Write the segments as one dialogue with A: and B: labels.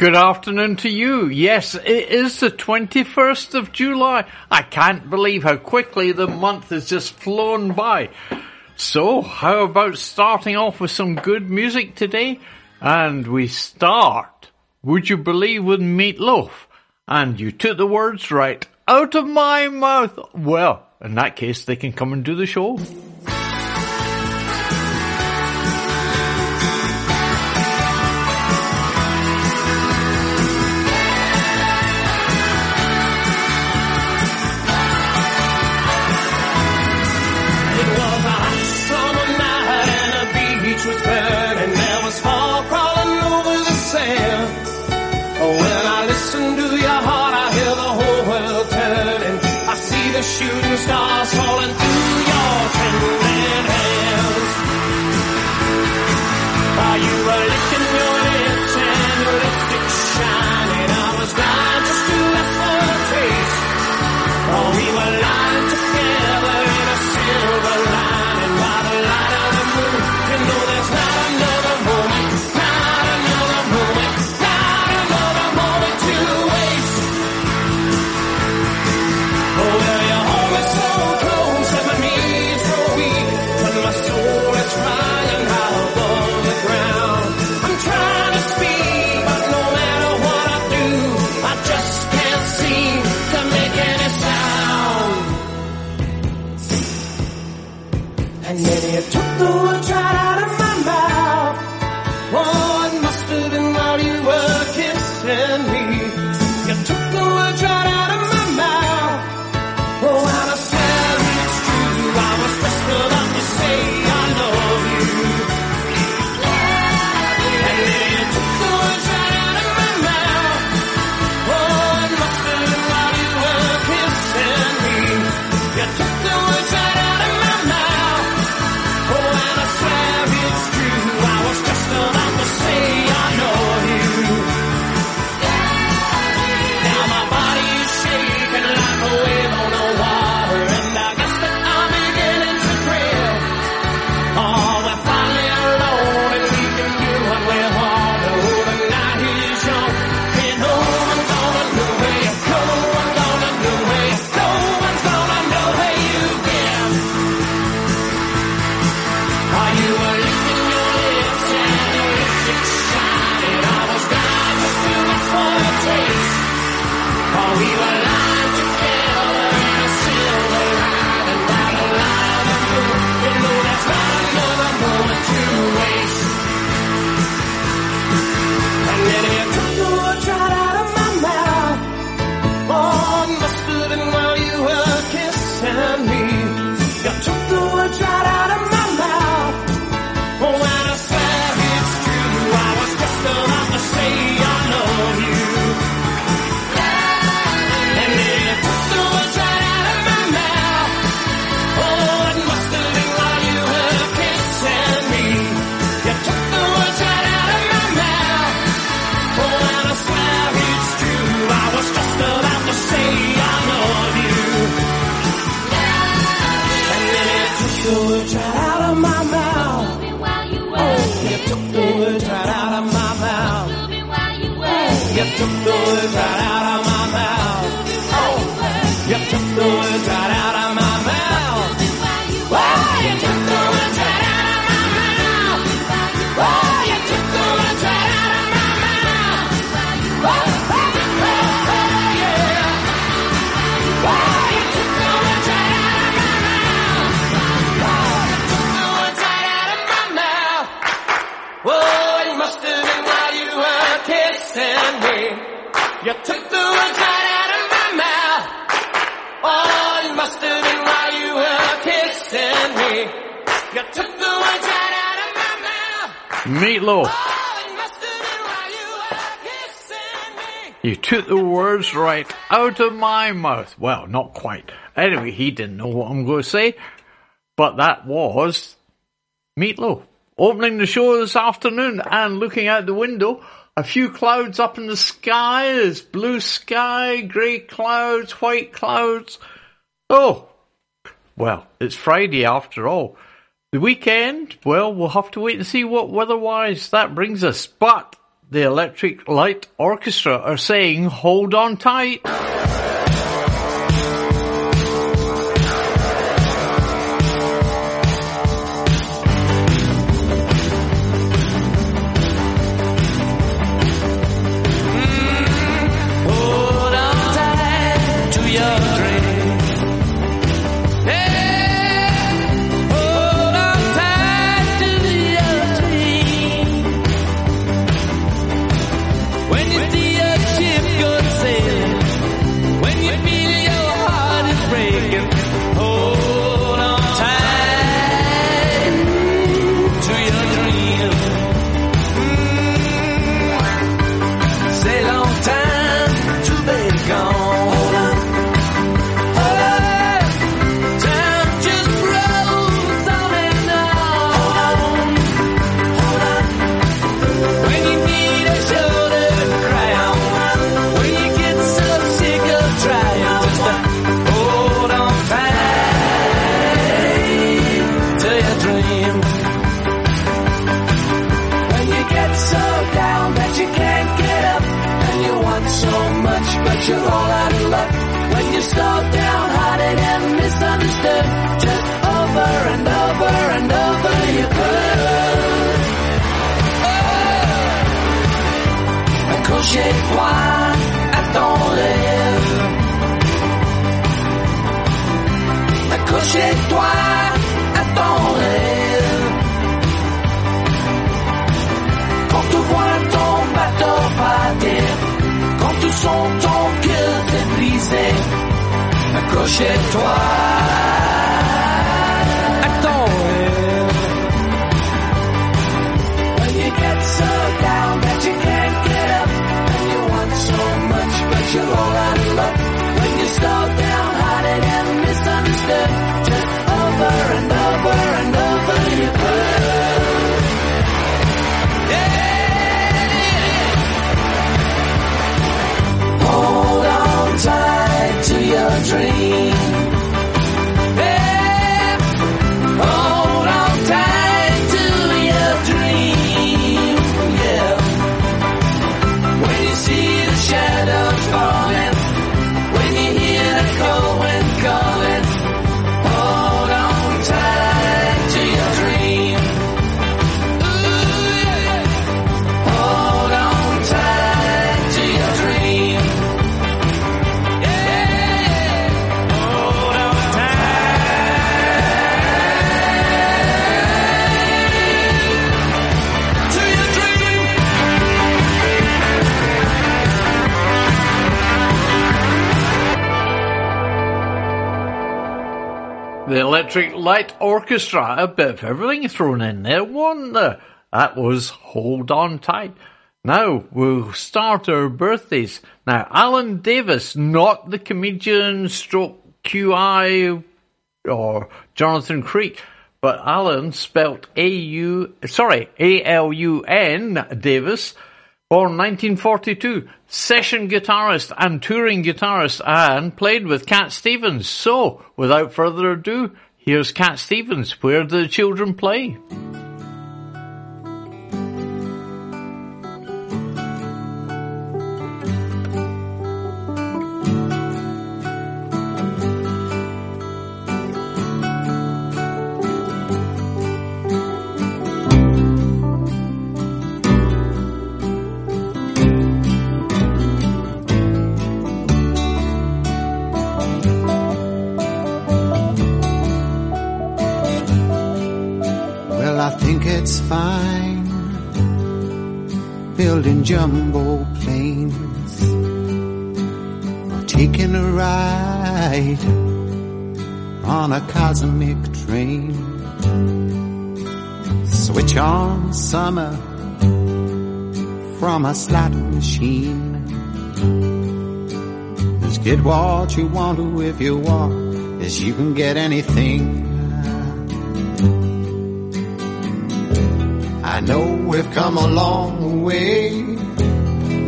A: Good afternoon to you. Yes, it is the 21st of July. I can't believe how quickly the month has just flown by. So, how about starting off with some good music today? And we start, would you believe, with Meatloaf? And you took the words right out of my mouth. Well, in that case, they can come and do the show. Out of my mouth. Well, not quite. Anyway, he didn't know what I'm going to say, but that was Meatloaf. Opening the show this afternoon and looking out the window, a few clouds up in the sky. There's blue sky, grey clouds, white clouds. Oh, well, it's Friday after all. The weekend, well, we'll have to wait and see what weather-wise that brings us. But
B: the Electric Light Orchestra are saying hold on tight.
A: Accrochez-toi. When you get so down that you can't get up, and you want so much but you're all out of luck. When you're and misunderstood, just over and over and over you could. Hold on tight to your dream.
B: Orchestra, a bit of everything thrown in there, wasn't there? Uh, that was Hold On Tight. Now we'll start our birthdays. Now, Alan Davies, not the comedian stroke QI or Jonathan Creek, but Alan spelt A-U, sorry, A-L-U-N Davies, born 1942, session guitarist and touring guitarist and played with Cat Stevens. So, without further ado, here's Cat Stevens, Where Do the Children Play?
C: Jumbo planes or taking a ride on a cosmic train. Switch on summer from a slot machine. Just get what you want to if you want, as you can get anything. I know we've come a long way.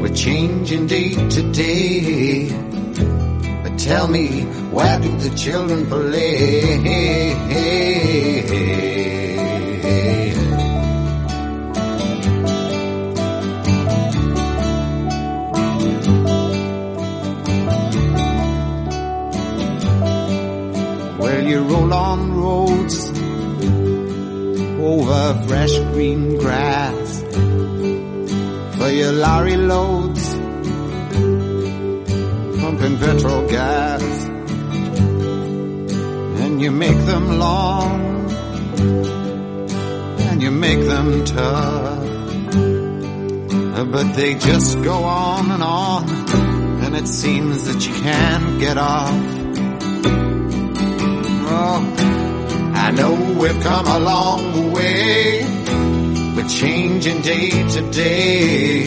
C: We're changing day to day. But tell me, why do the children play? you roll on roads over fresh green grass your lorry loads, pumping petrol gas, and you make them long, and you make them tough, but they just go on and on, and it seems that you can't get off. Oh, I know we've come a long way, but changing day to day.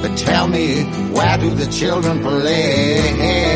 C: But tell me, where do the children play?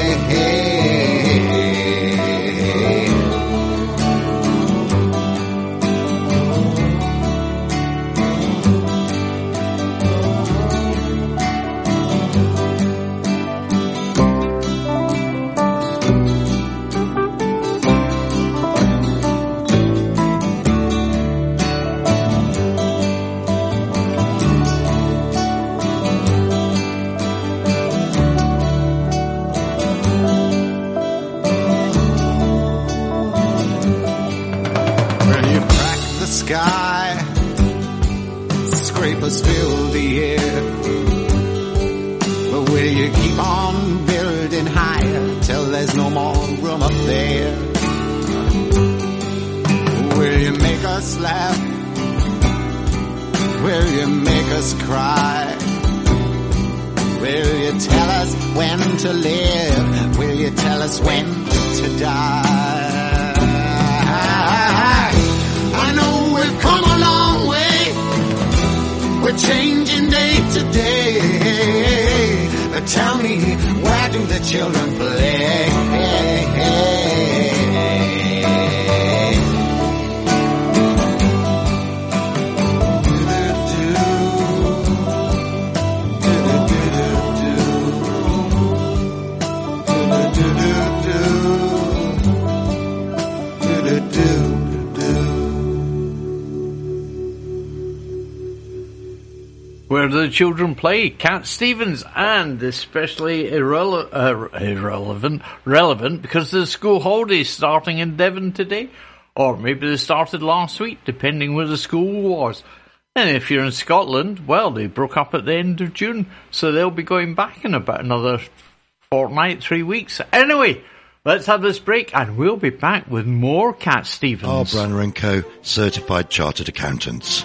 C: Us cry? Will you tell us when to live? Will you tell us when to die? I know we've come a long way. We're changing day to day. But tell me, where do the children play?
B: Where the children play? Cat Stevens, and especially irrele- uh, irrelevant, relevant because the school holidays starting in Devon today, or maybe they started last week, depending where the school was. And if you're in Scotland, well, they broke up at the end of June, so they'll be going back in about another fortnight, three weeks. Anyway, let's have this break, and we'll be back with more Cat
D: R.
B: Stevens.
D: Branner and Co. Certified Chartered Accountants.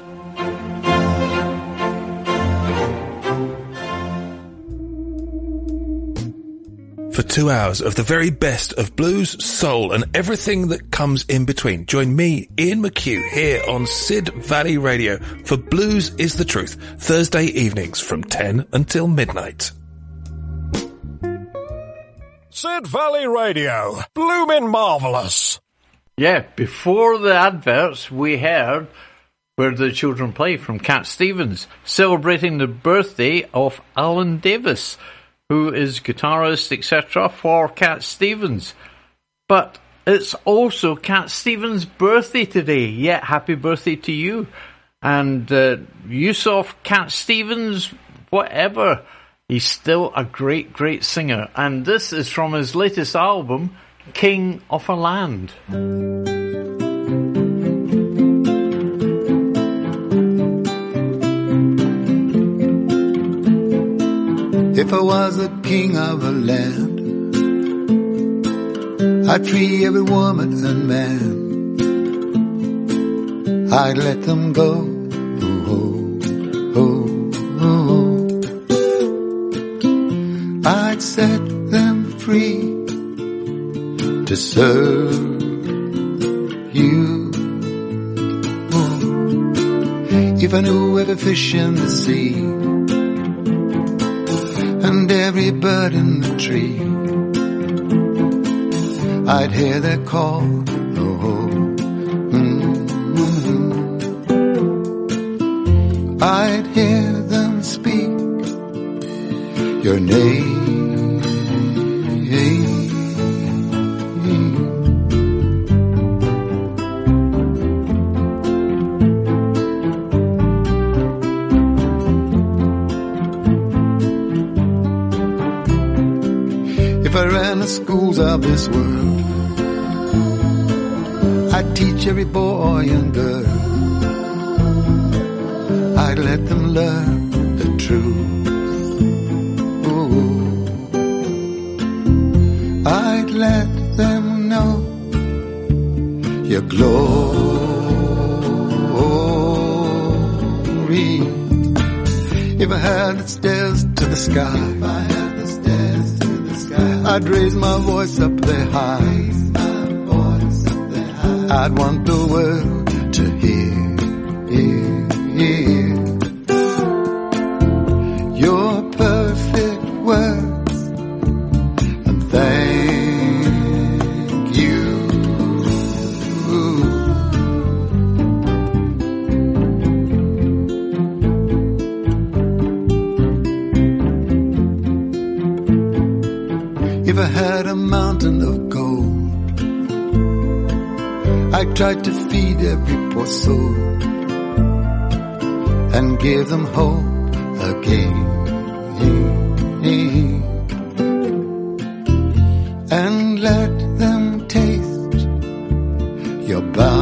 E: For two hours of the very best of blues, soul, and everything that comes in between. Join me, Ian McHugh, here on Sid Valley Radio for Blues is the Truth, Thursday evenings from 10 until midnight.
F: Sid Valley Radio. Bloomin' marvellous.
B: Yeah, before the adverts, we heard Where the Children Play from Cat Stevens, celebrating the birthday of Alan Davies, who is guitarist, etc., for Cat Stevens. But it's also Cat Stevens' birthday today. Yeah, happy birthday to you. And uh, Yusuf Cat Stevens, whatever, he's still a great, great singer. And this is from his latest album, King of a Land.
C: If I was the king of a land, I'd free every woman and man. I'd let them go. Oh, oh, oh, oh. I'd set them free to serve you. If I knew every fish in the sea every bird in the tree. I'd hear their call. Oh, mm, I'd hear them speak your name. Of this world, I'd teach every boy and girl. I'd let them learn the truth. Ooh. I'd let them know your glory. If I had the stairs to the sky, I'd raise my voice up there high. I'd want the world to hear, hope again. And let them taste your bounty.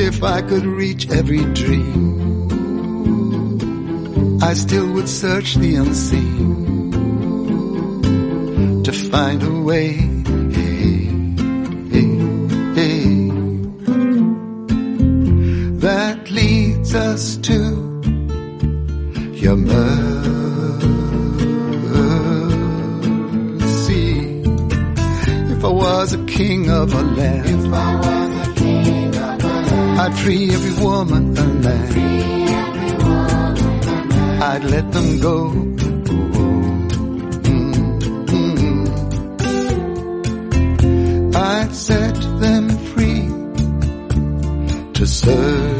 C: If I could reach every dream, I still would search the unseen to find a way. Mm-hmm. Set them free to serve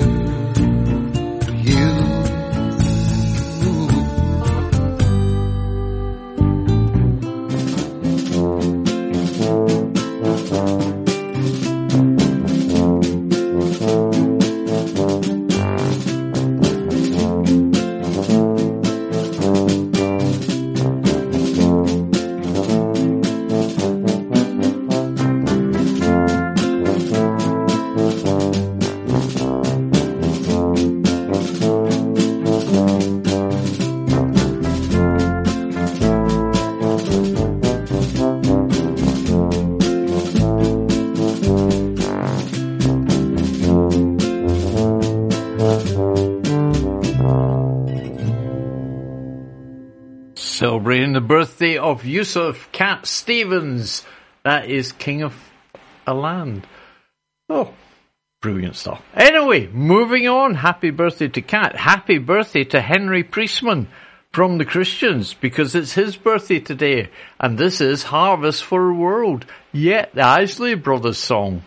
B: of Yusuf Cat Stevens. That is King of a Land. Oh, brilliant stuff. Anyway, moving on. Happy birthday to Cat. Happy birthday to Henry Priestman from the Christians because it's his birthday today. And this is Harvest for a World. Yet the Isley Brothers song.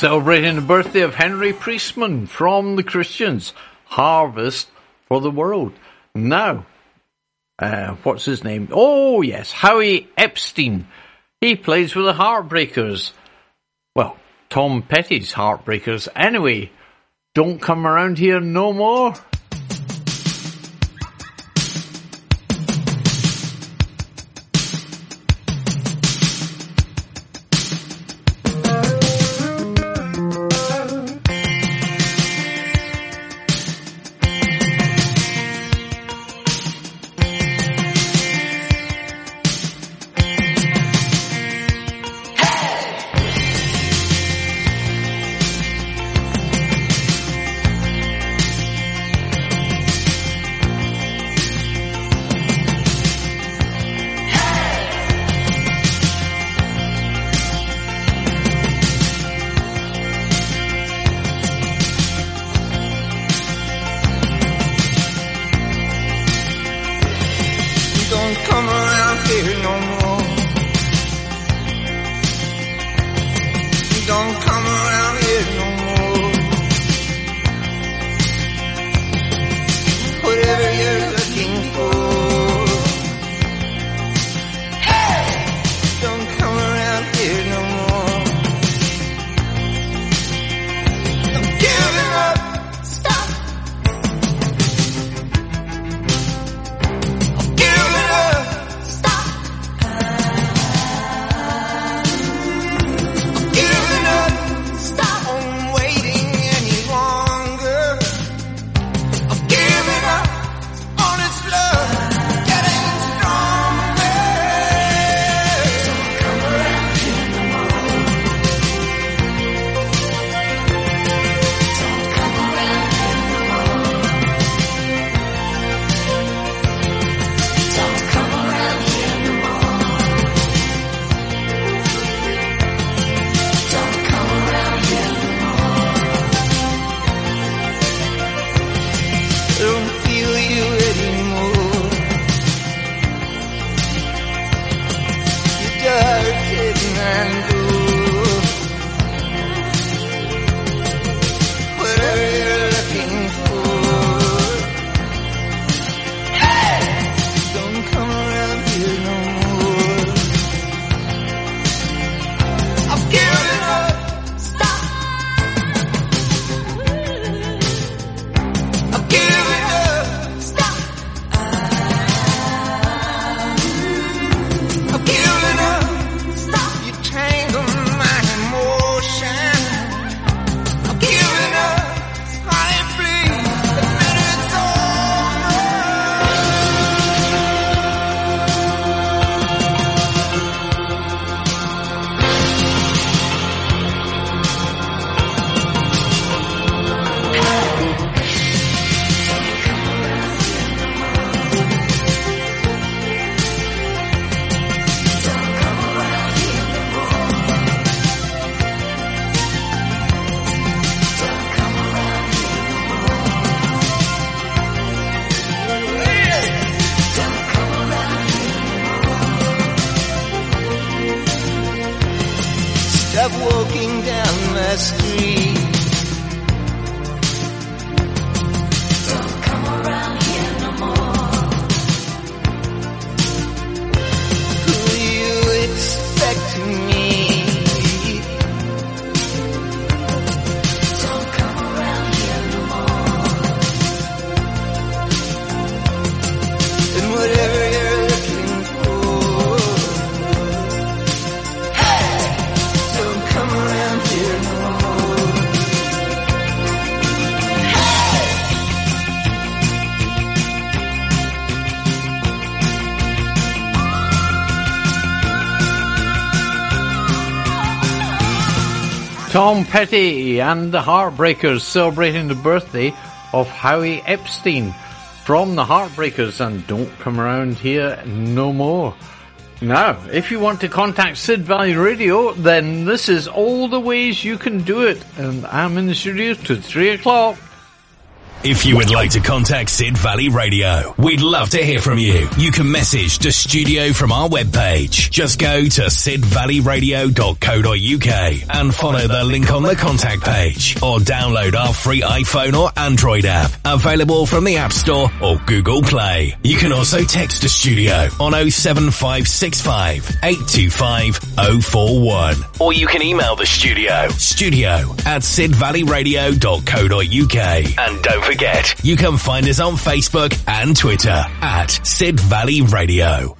B: Celebrating the birthday of Henry Priestman from the Christians. Harvest for the world. Now, uh, what's his name? Oh, yes, Howie Epstein. He plays with the Heartbreakers. Well, Tom Petty's Heartbreakers. Anyway, don't come around here no more. Tom Petty and the Heartbreakers celebrating the birthday of Howie Epstein from the Heartbreakers and don't come around here no more. Now, if you want to contact Sid Valley Radio, then this is all the ways you can do it. And I'm in the studio to three o'clock.
G: If you would like to contact Sid Valley Radio, we'd love to hear from you. You can message the studio from our webpage. Just go to sidvalleyradio.co.uk and follow the link on the contact page or download our free iPhone or Android app available from the App Store or Google Play. You can also text the studio on 07565 825 041 or you can email the studio studio at sidvalleyradio.co.uk and don't forget you can find us on Facebook and Twitter at Sid Valley Radio.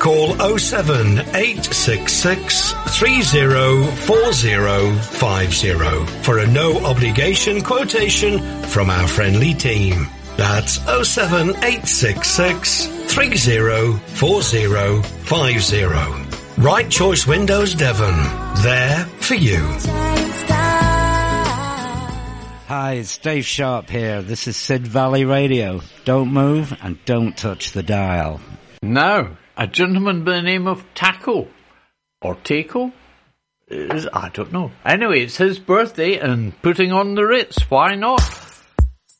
H: Call 07866 304050 for a no obligation quotation from our friendly team. That's 07866 304050. Right Choice Windows Devon. There for you.
I: Hi, it's Dave Sharp here. This is Sid Valley Radio. Don't move and don't touch the dial.
B: Now, a gentleman by the name of Taco or Taco. I don't know. Anyway, it's his birthday and putting on the Ritz. Why not?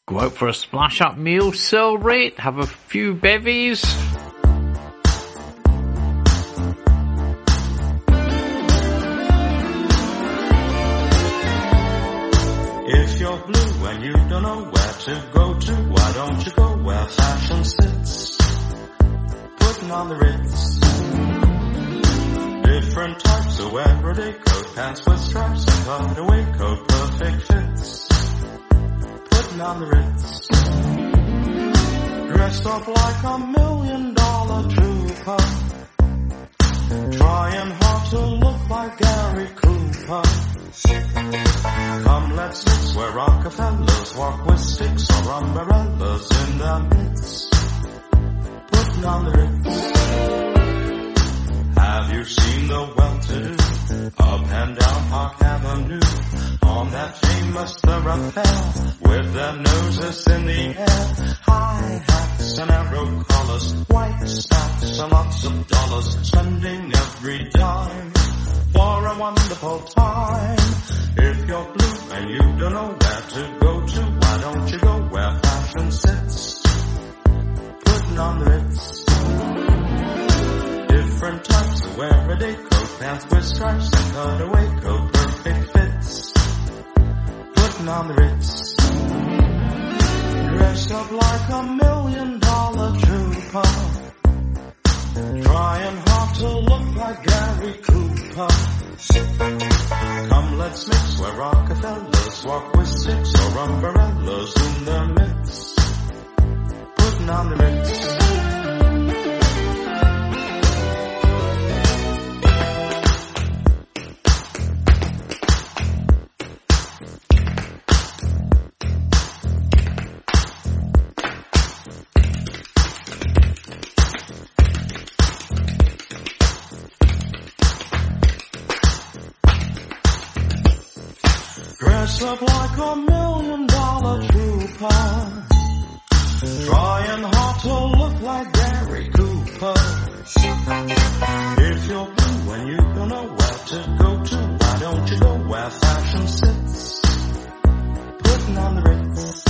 B: Go out for a splash up meal, celebrate, have a few bevies.
J: If you're blue and you don't know where to go to, why don't you go where fashion sits? Putting on the Ritz. Different types of everyday coat, pants with stripes and cutaway coat, perfect fits. Putting on the Ritz. Dressed up like a million dollar trooper. Trying hard to look like Gary Cooper. Come, let's mix where Rockefellers walk with sticks or umbrellas in their midst. On Have you seen the well-to-do up and down Park Avenue on that famous thoroughfare with their noses in the air? High hats and arrow collars, white spats and lots of dollars, spending every dime for a wonderful time. If you're blue and you don't know where to go to, why don't you go where fashion sits? Putting on the Ritz. Different types of everyday coat, pants with stripes and cutaway coat, perfect fits. Putting on the Ritz. Dressed up like a million dollar trooper. Trying hard to look like Gary Cooper. Come, let's mix where Rockefellers walk with sticks or umbrellas in their midst. Ritz. Dress up like a million dollar trooper. Trying hard to look like Gary Cooper. If you're blue and you don't know where to go to, why don't you go where fashion sits? Putting on the Ritz.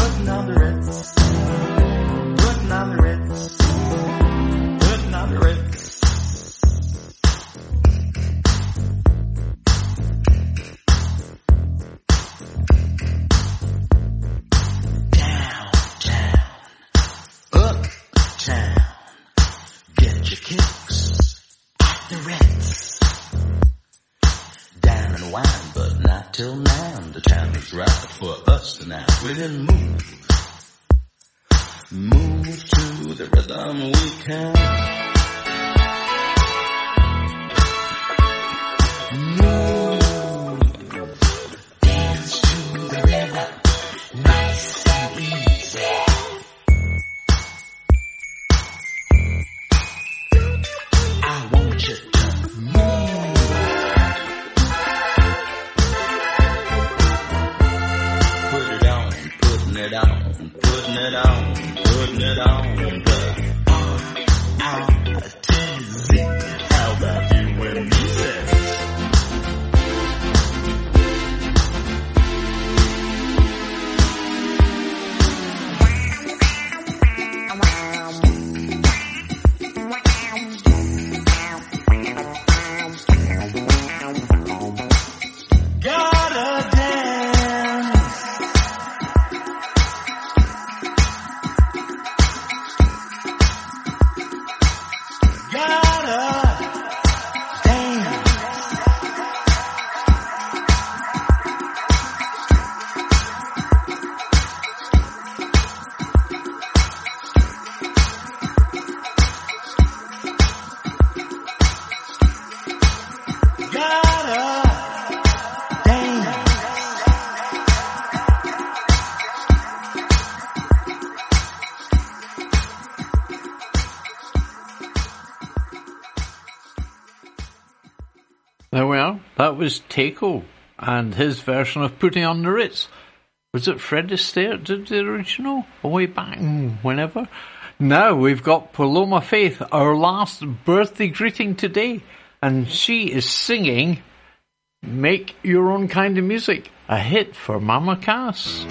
J: Putting on the Ritz.
K: was Taco and his version of Putting on the Ritz. Was it Fred Astaire did the original? Way back whenever. Now we've got Paloma Faith, our last birthday greeting today, and she is singing Make Your Own Kind of Music, a hit for Mama Cass.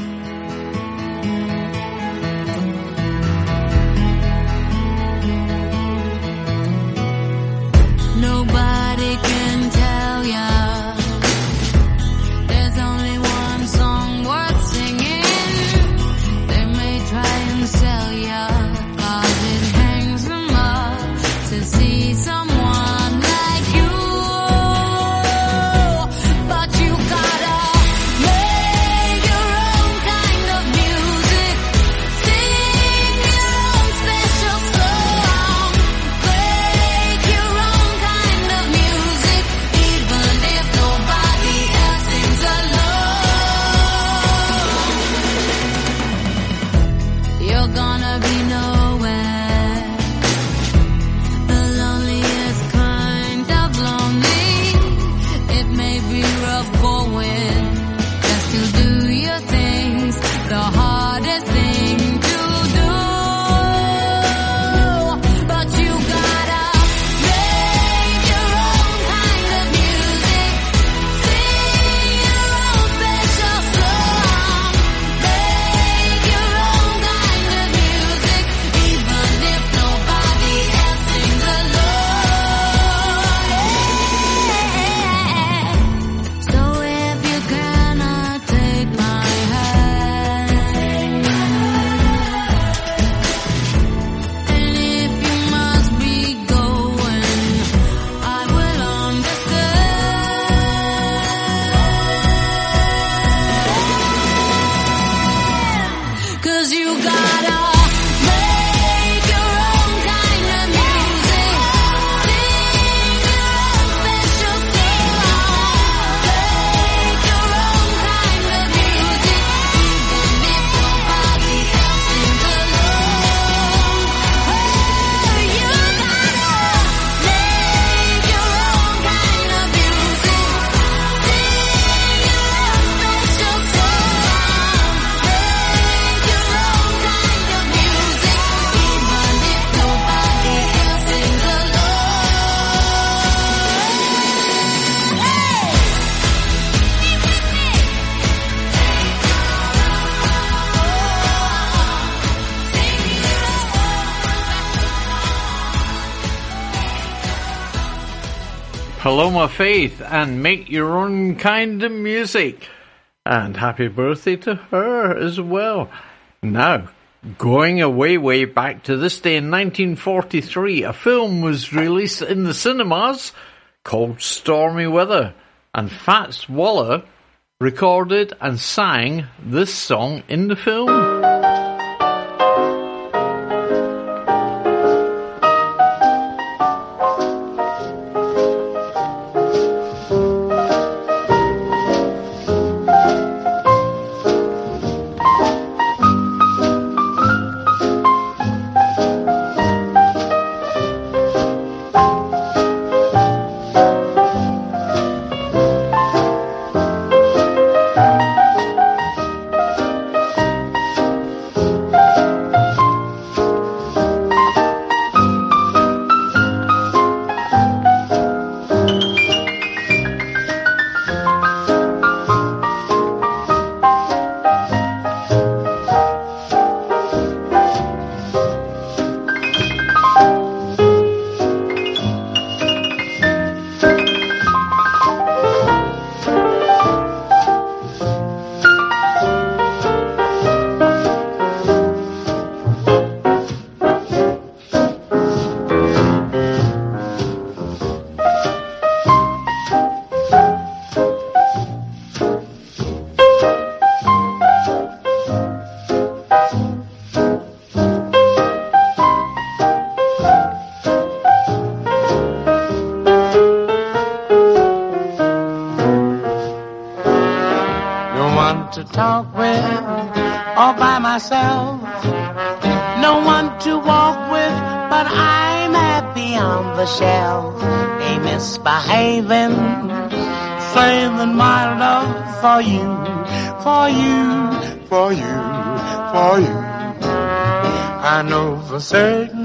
K: Paloma Faith and Make Your Own Kind of Music. And happy birthday to her as well. Now, going away, way back to this day in 1943, a film was released in the cinemas called Stormy Weather. And Fats Waller recorded and sang this song in the film.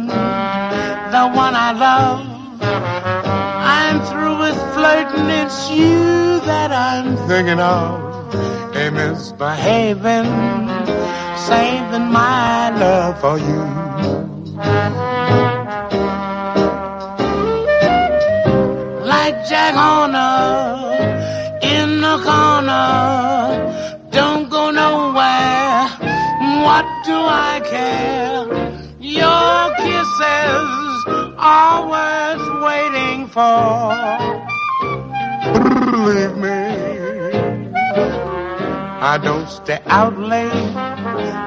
L: the one I love. I'm through with flirting, it's you that I'm thinking of. Hey, misbehaving, saving my love for you. Like Jack Horner in the corner, don't go nowhere. What do I care? is always waiting for. Believe me, I don't stay out late,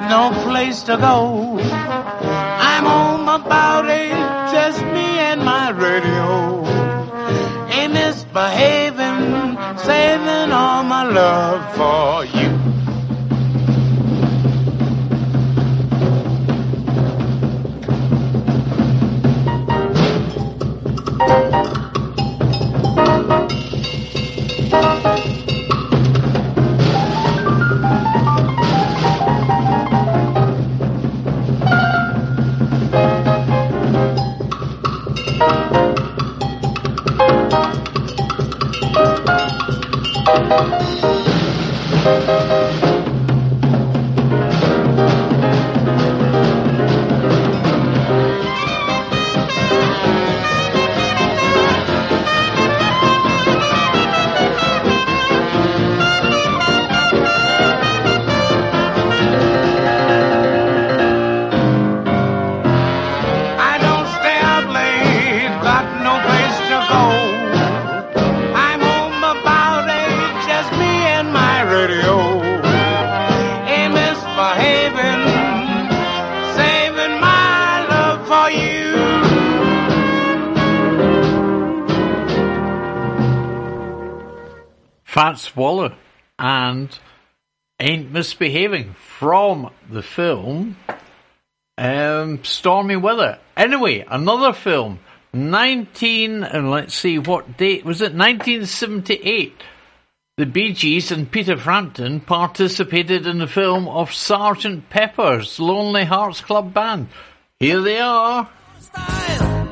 L: no place to go. I'm home about it, just me and my radio. Ain't misbehaving, saving all my love for you. Música swallow and
B: ain't misbehaving from the film um, Stormy Weather. Anyway, another film, 19, and let's see what date was it, 1978. The Bee Gees and Peter Frampton participated in the film of Sergeant Pepper's Lonely Hearts Club Band. Here they are. Style,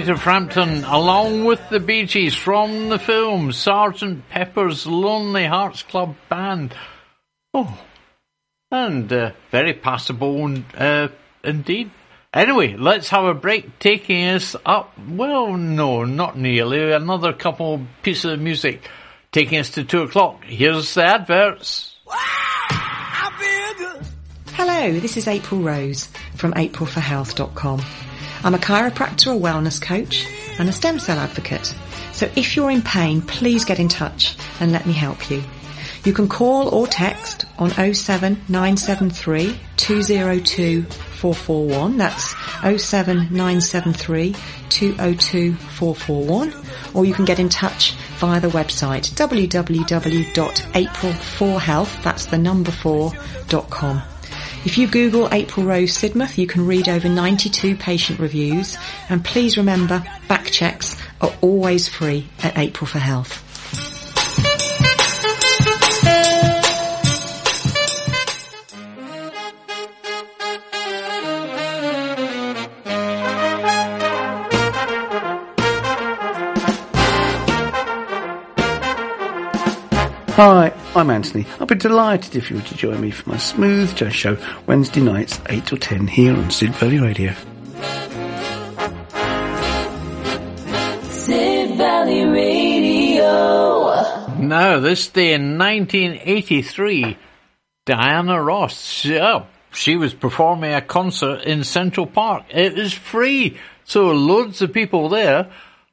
B: Peter Frampton, along with the Bee Gees from the film Sergeant Pepper's Lonely Hearts Club Band. Oh, and uh, very passable uh, indeed. Anyway, let's have a break, taking us up. Well, no, not nearly. Another couple pieces of music, taking us to two o'clock. Here's the adverts.
M: Hello, this is April Rose from aprilforhealth.com. I'm a chiropractor, a wellness coach, and a stem cell advocate. So if you're in pain, please get in touch and let me help you. You can call or text on 07973 202 441. That's 07973 202 441. Or you can get in touch via the website www.april4health, that's the number 4.com. If you Google April Rose Sidmouth, you can read over 92 patient reviews. And please remember, back checks are always free at April for Health.
N: Hi, I'm Anthony. I'll be delighted if you were to join me for my Smooth Jazz Show Wednesday nights, 8 till 10 here on Sid Valley Radio.
K: Sid Valley Radio.
B: Now, this day in 1983, Diana Ross, oh, she was performing a concert in Central Park. It was free, so loads of people there.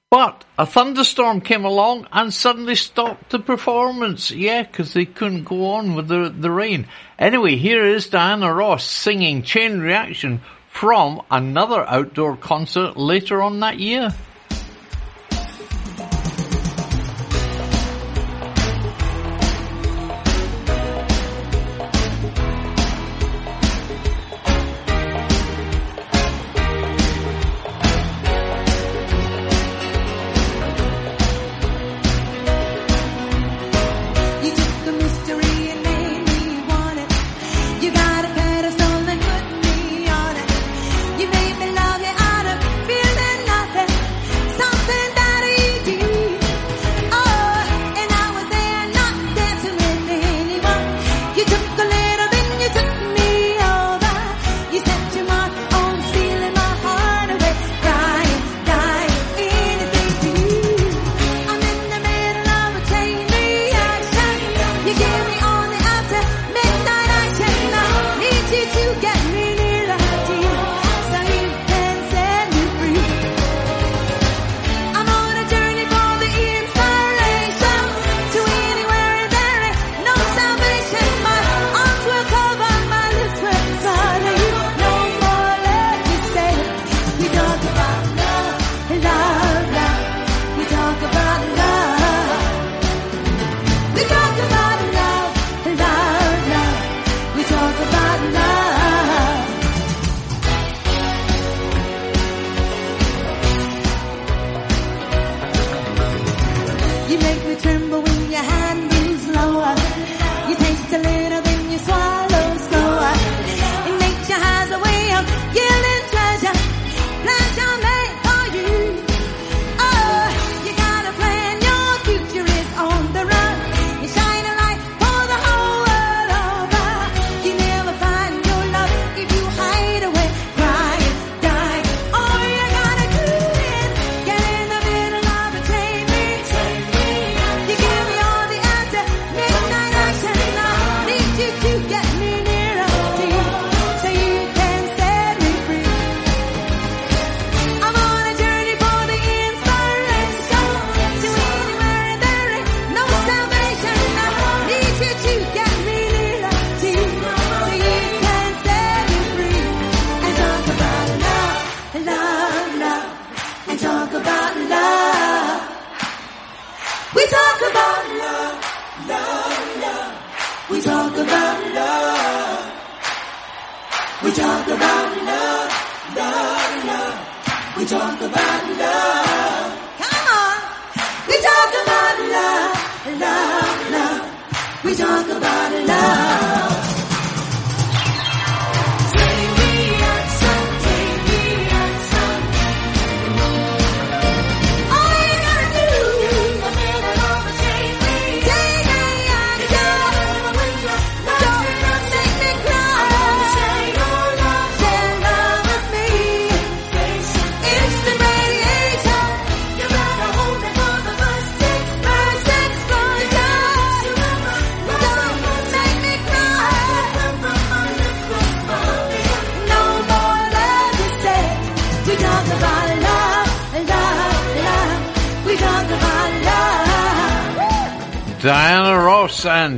B: But a thunderstorm came along and suddenly stopped the performance. Yeah, because they couldn't go on with the, the rain. Anyway, here is Diana Ross singing Chain Reaction from another outdoor concert later on that year.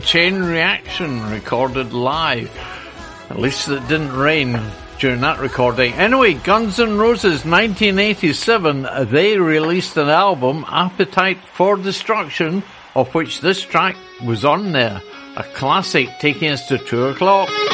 B: chain reaction recorded live. At least it didn't rain during that recording. Anyway, Guns N' Roses 1987, they released an album, Appetite for Destruction, of which this track was on there. A classic taking us to two o'clock.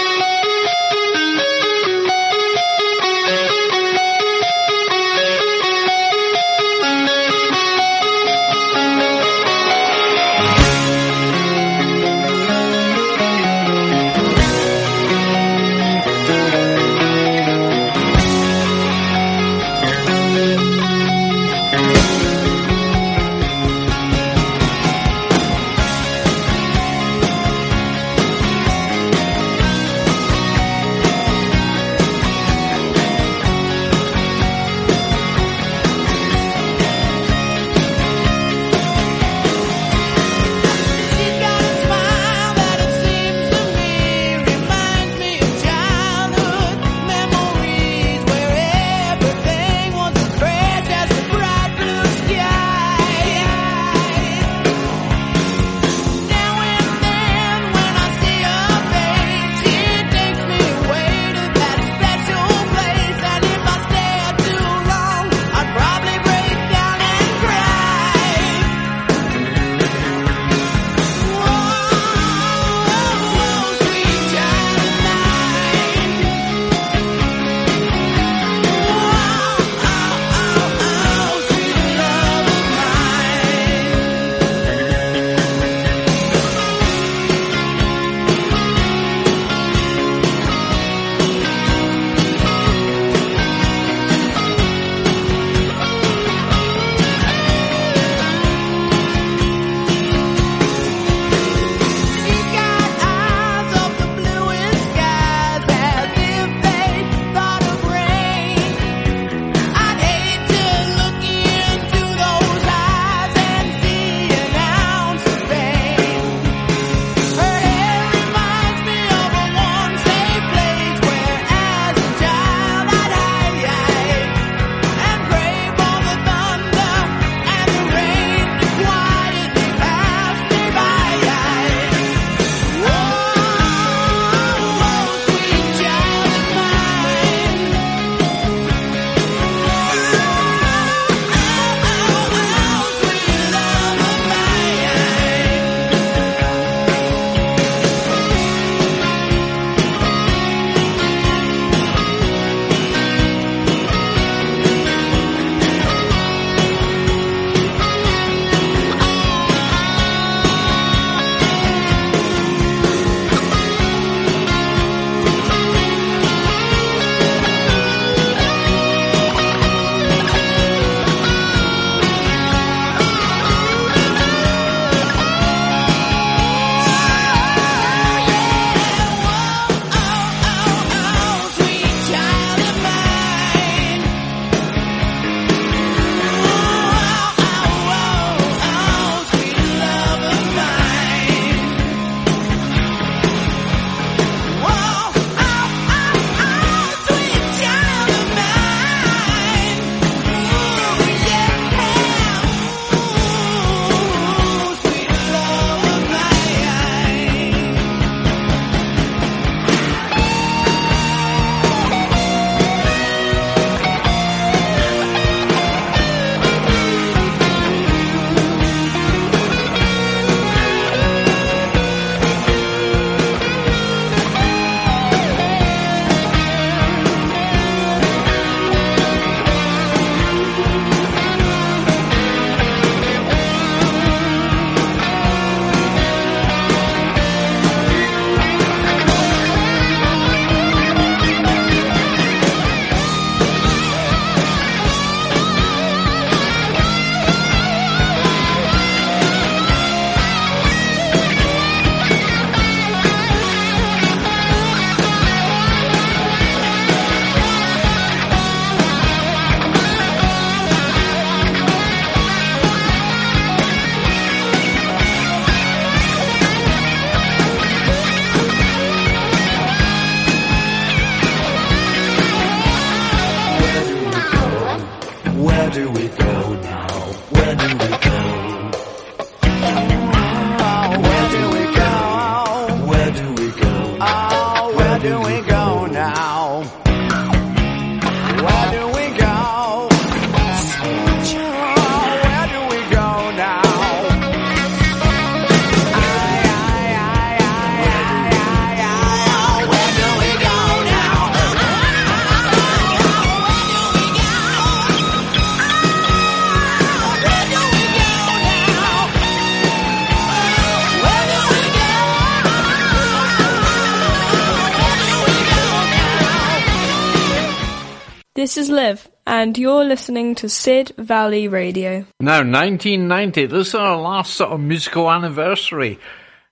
O: This is Liv, and you're listening to Sid Valley Radio.
B: Now, 1990, this is our last sort of musical anniversary.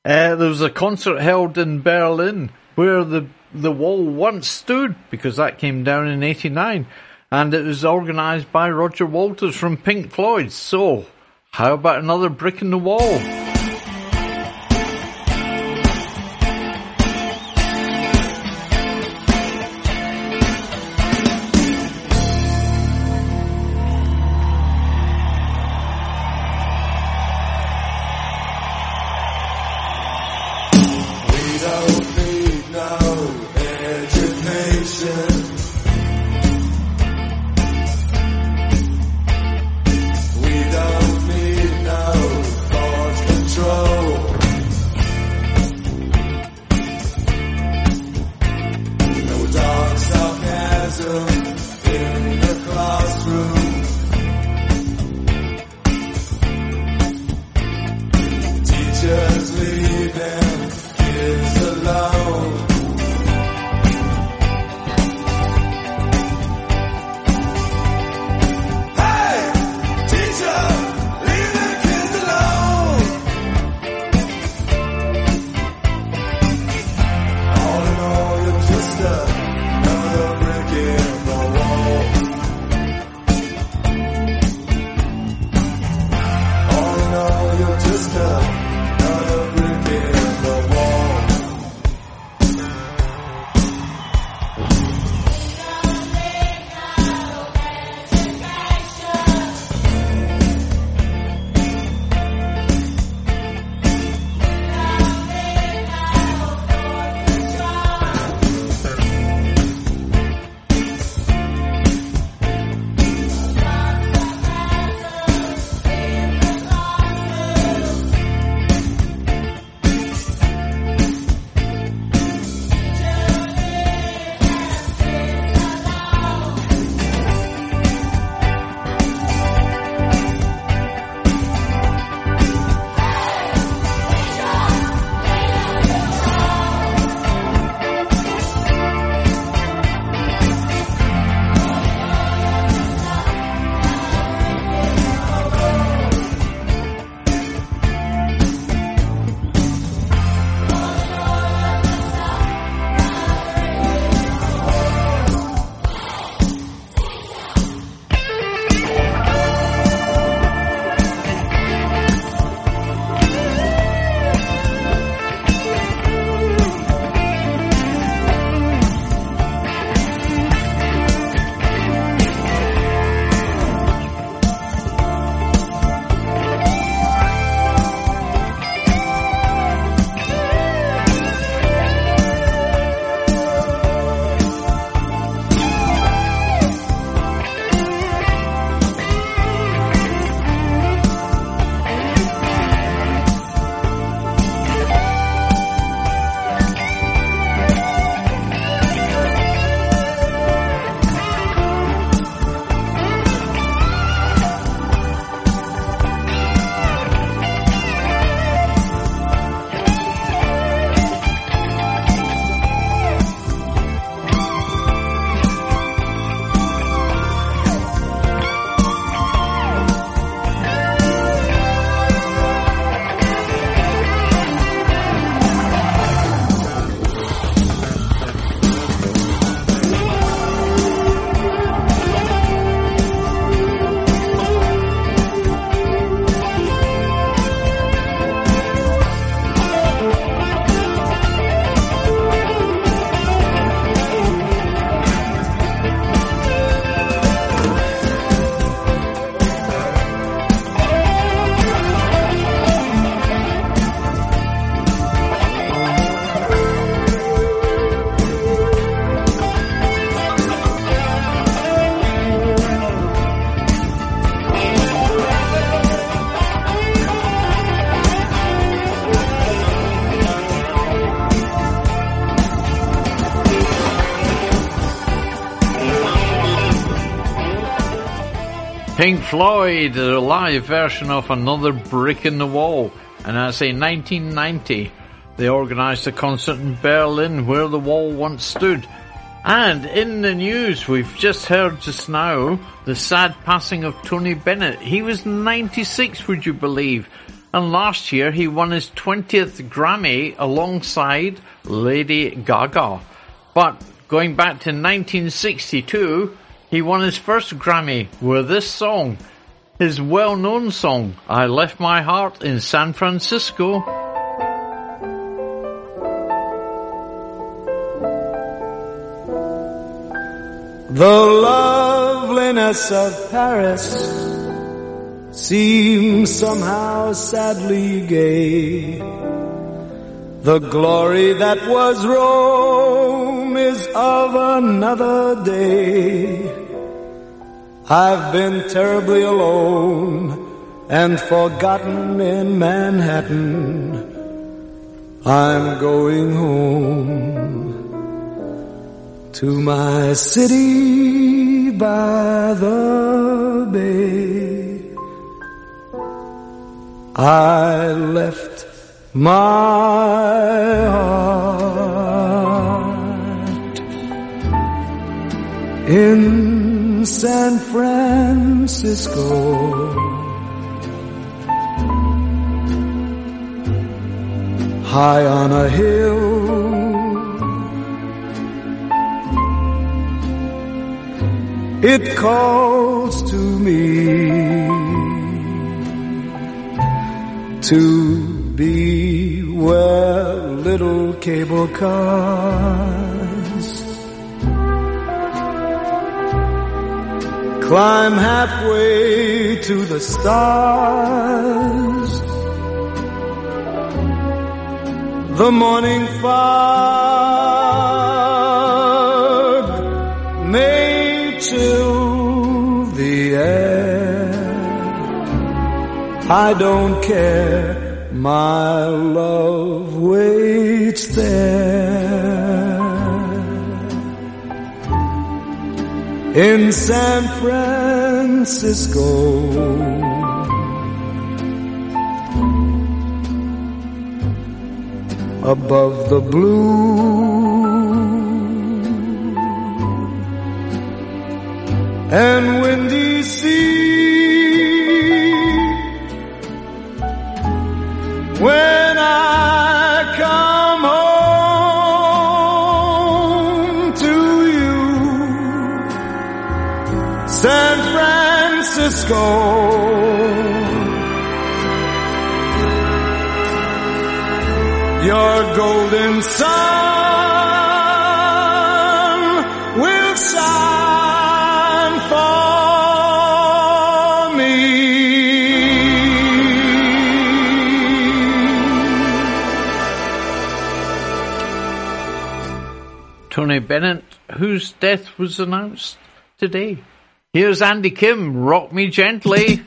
B: Uh, there was a concert held in Berlin where the the wall once stood because that came down in 89 and it was organised by Roger Walters from Pink Floyd. So, how about another brick in the wall? Floyd, a live version of Another Brick in the Wall. And I say 1990, they organised a concert in Berlin where the wall once stood. And in the news, we've just heard just now the sad passing of Tony Bennett. He was 96, would you believe? And last year he won his 20th Grammy alongside Lady Gaga. But going back to 1962, he won his first Grammy with this song, his well-known song, I Left My Heart in San Francisco.
P: The loveliness of Paris seems somehow sadly gay. The glory that was Rome is of another day. I've been terribly alone and forgotten in Manhattan. I'm going home to my city by the bay. I left my heart in San Francisco. High on a hill it calls to me to be where little cable cars climb halfway to the stars. The morning fog may chill the air. I don't care, my love waits there. In San Francisco. Above the blue and windy sea. When Francisco. Your golden sun will shine for me.
B: Tony Bennett, whose death was announced today. Here's Andy Kim, Rock Me Gently.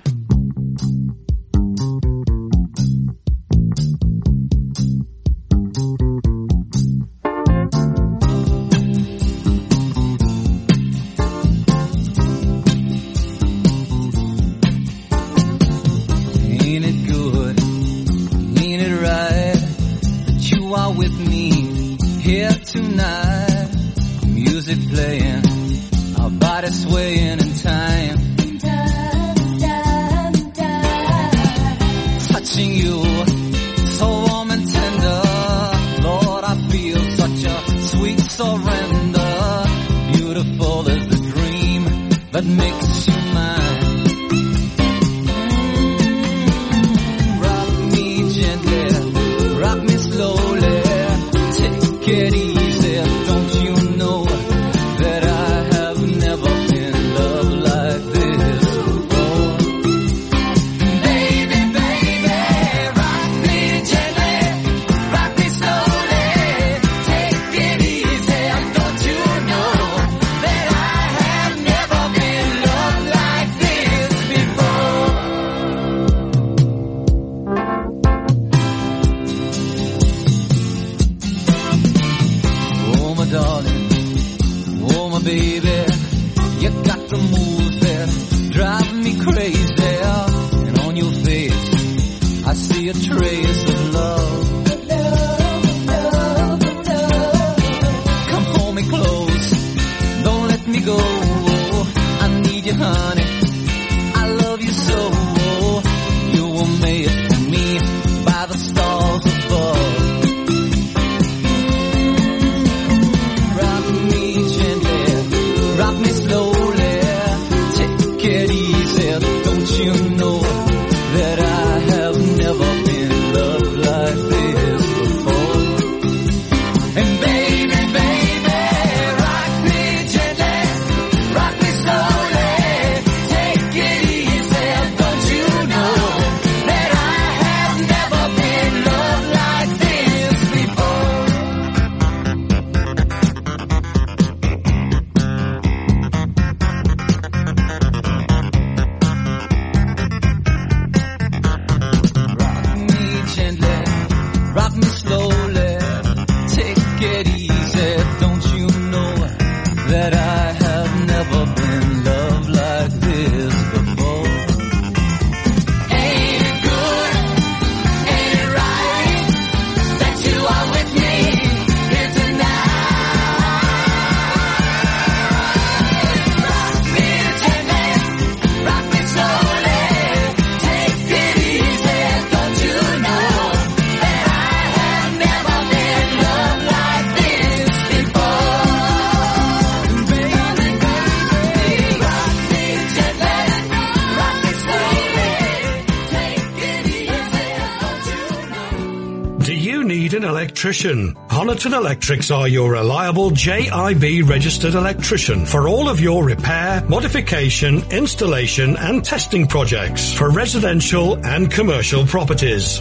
H: Electrician? Honiton Electrics are your reliable JIB registered electrician for all of your repair, modification, installation and testing projects for residential and commercial properties.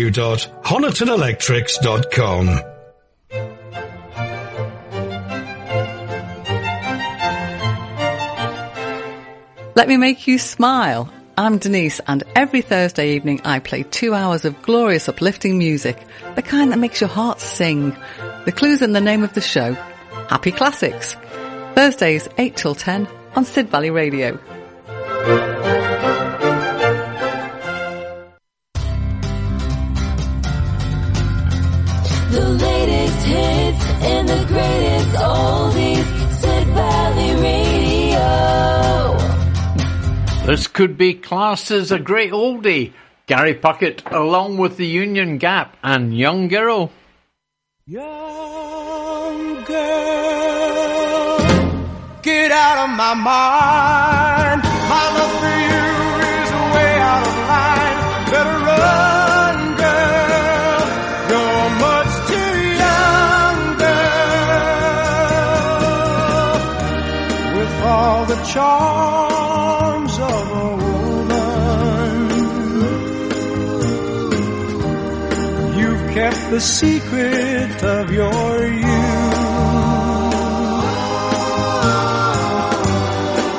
H: www.honitonelectrics.com.
Q: Let me make you smile. I'm Denise, and every Thursday evening I play two hours of glorious uplifting music, the kind that makes your heart sing. The clue's in the name of the show. Happy Classics. Thursdays 8 till 10 on Sid Valley Radio.
K: The latest hits and the greatest oldies. Sid Valley Radio.
B: This could be classed as a great oldie. Gary Puckett along with the Union Gap and Young Girl.
P: Young girl, get out of my mind. Charms of a woman, you've kept the secret of your youth.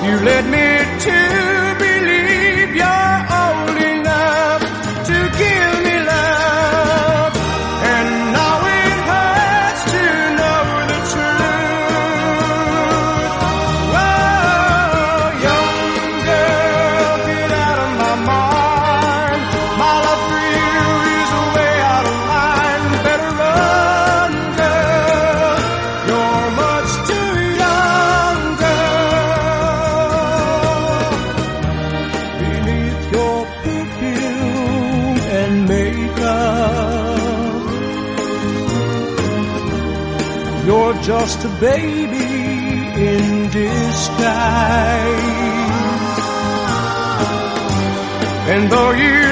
P: You led me to and makeup, you're just a baby in disguise. And though you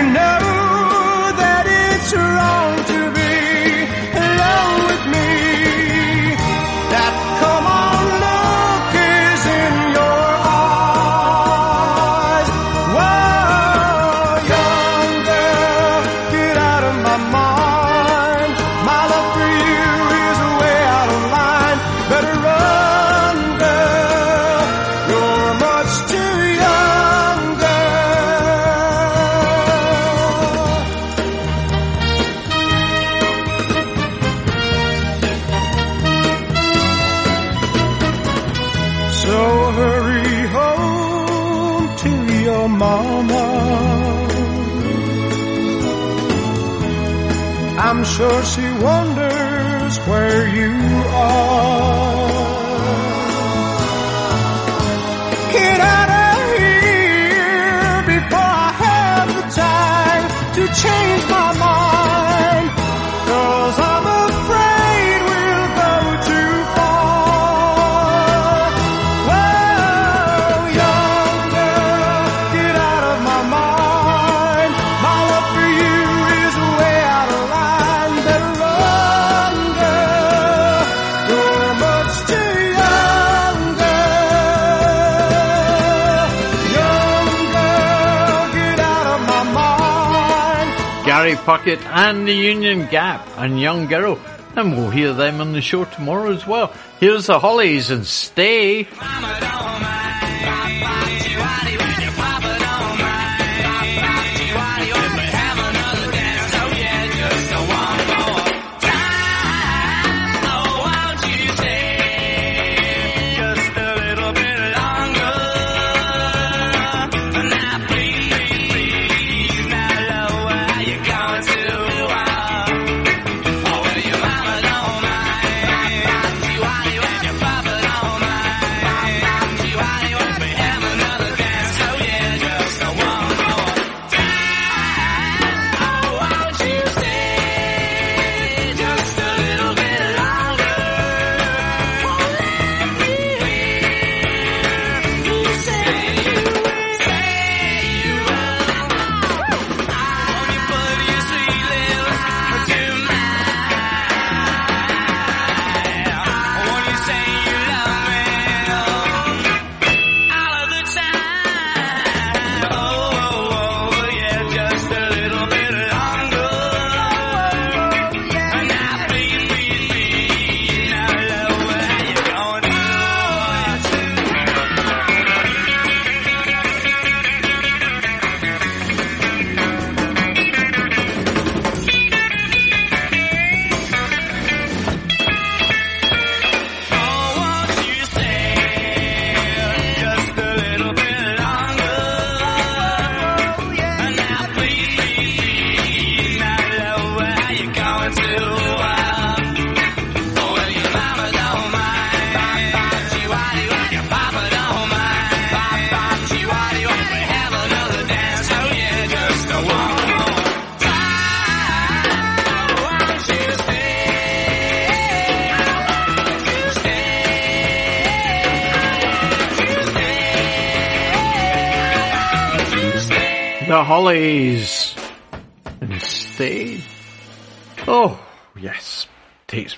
B: Puckett and the Union Gap and Young Girl. And we'll hear them on the show tomorrow as well. Here's the Hollies and Stay. The Hollies and Stay. Oh, yes. Takes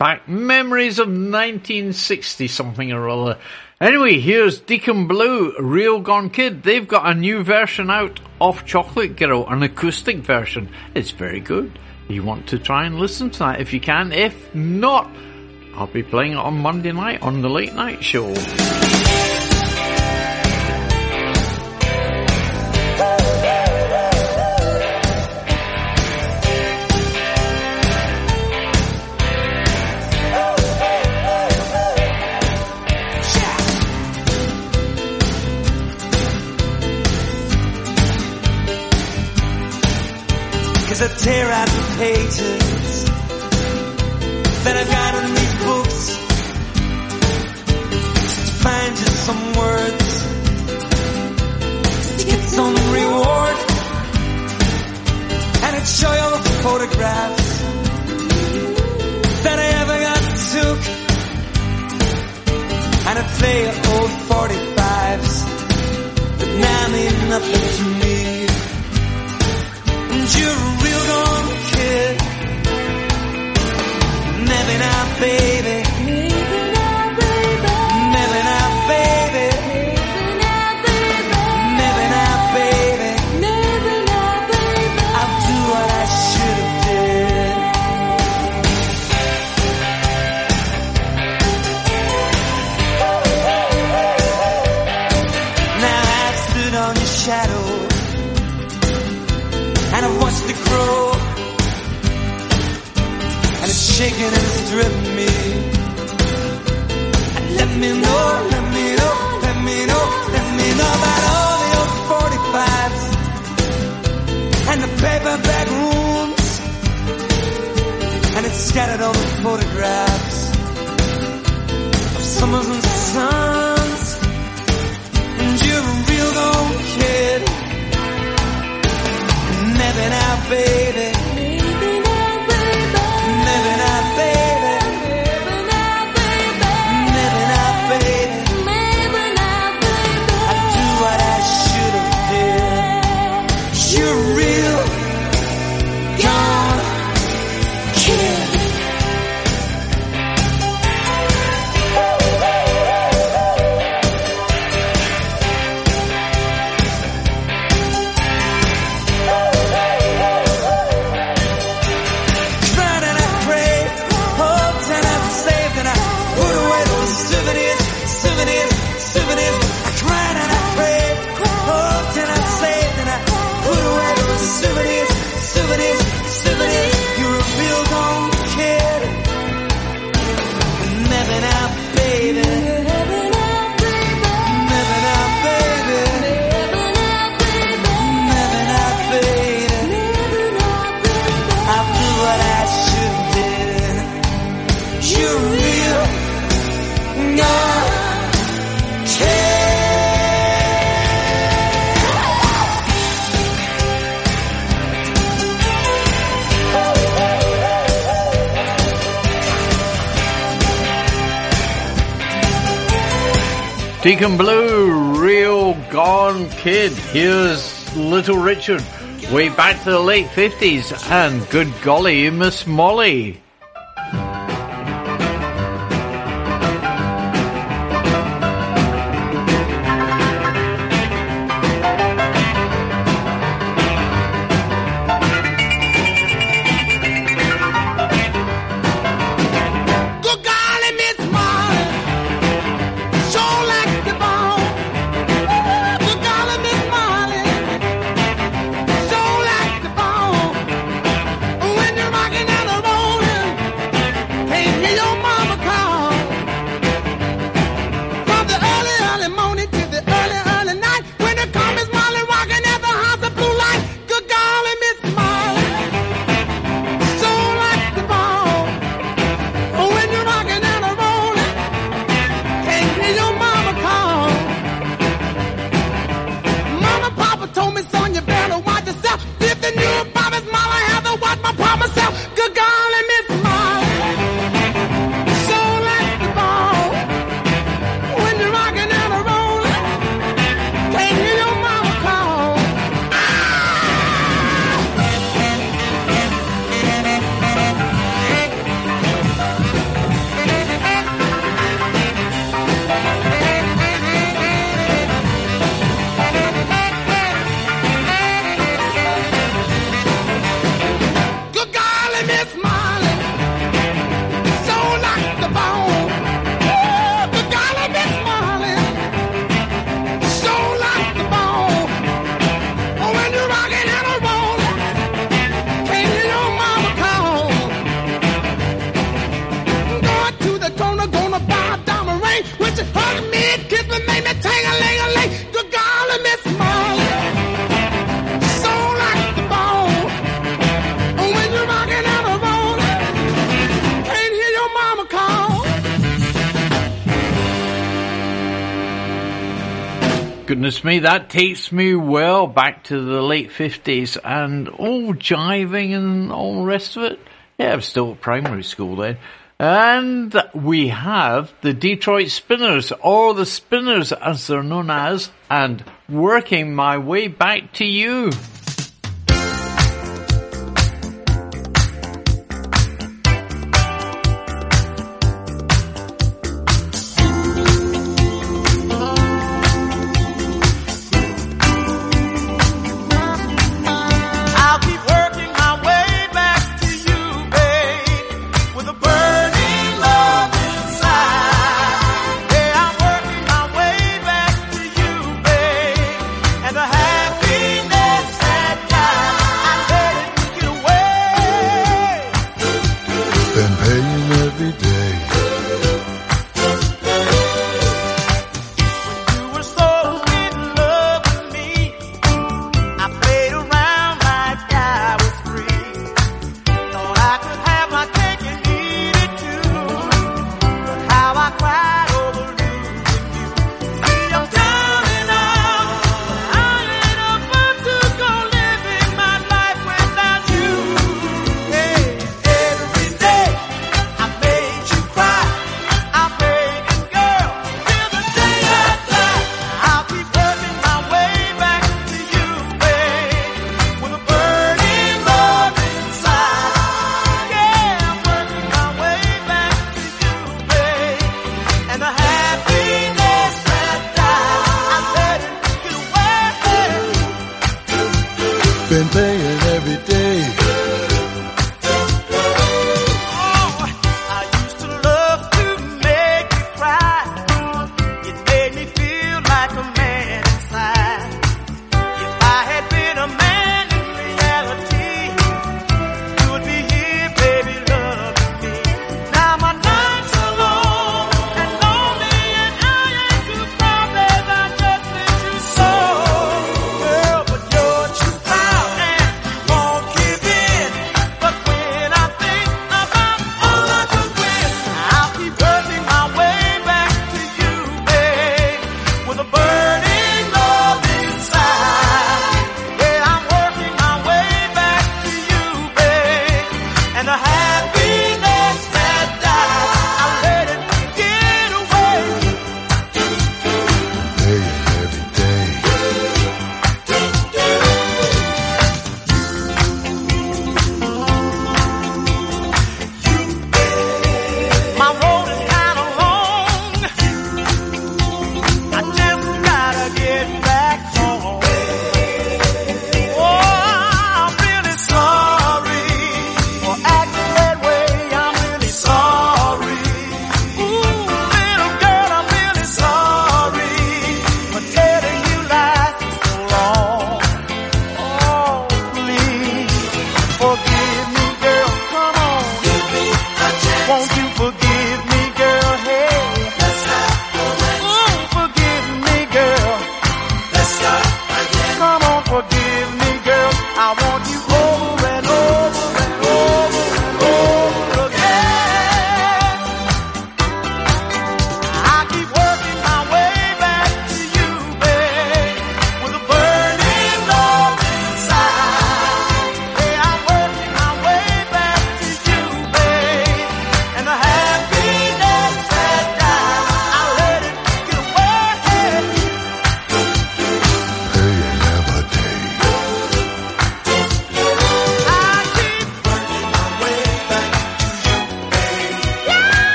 B: back memories of 1960 something or other. Anyway, here's Deacon Blue, Real Gone Kid. They've got a new version out of Chocolate Girl, an acoustic version. It's very good. You want to try and listen to that if you can. If not, I'll be playing it on Monday night on the late night show.
R: Tear out the pages that I've got in these books. To find just some words to get some reward. And I'd show you all the photographs that I ever got took. And I'd play old 45s that now mean nothing to me baby. scattered all the photographs of summers and suns. And you're a real old kid, and Ned and baby.
B: Deacon Blue, Real Gone Kid. Here's Little Richard, way back to the late 50s, and good golly, Miss Molly.
R: me,
B: that takes me well back to the late 50s and all jiving and all the rest of it. Yeah, I was still at primary school then. And we have the Detroit Spinners, or the Spinners as they're known as, and working my way back to you.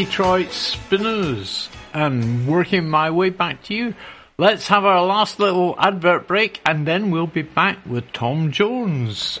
B: Detroit Spinners. And working my way back to you, let's have our last little advert break and then we'll be back with Tom Jones.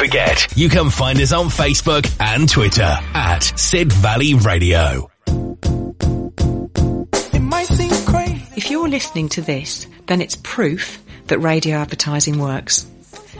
G: forget you can find us on Facebook and Twitter at Sid Valley Radio.
M: If you're listening to this, then it's proof that radio advertising works.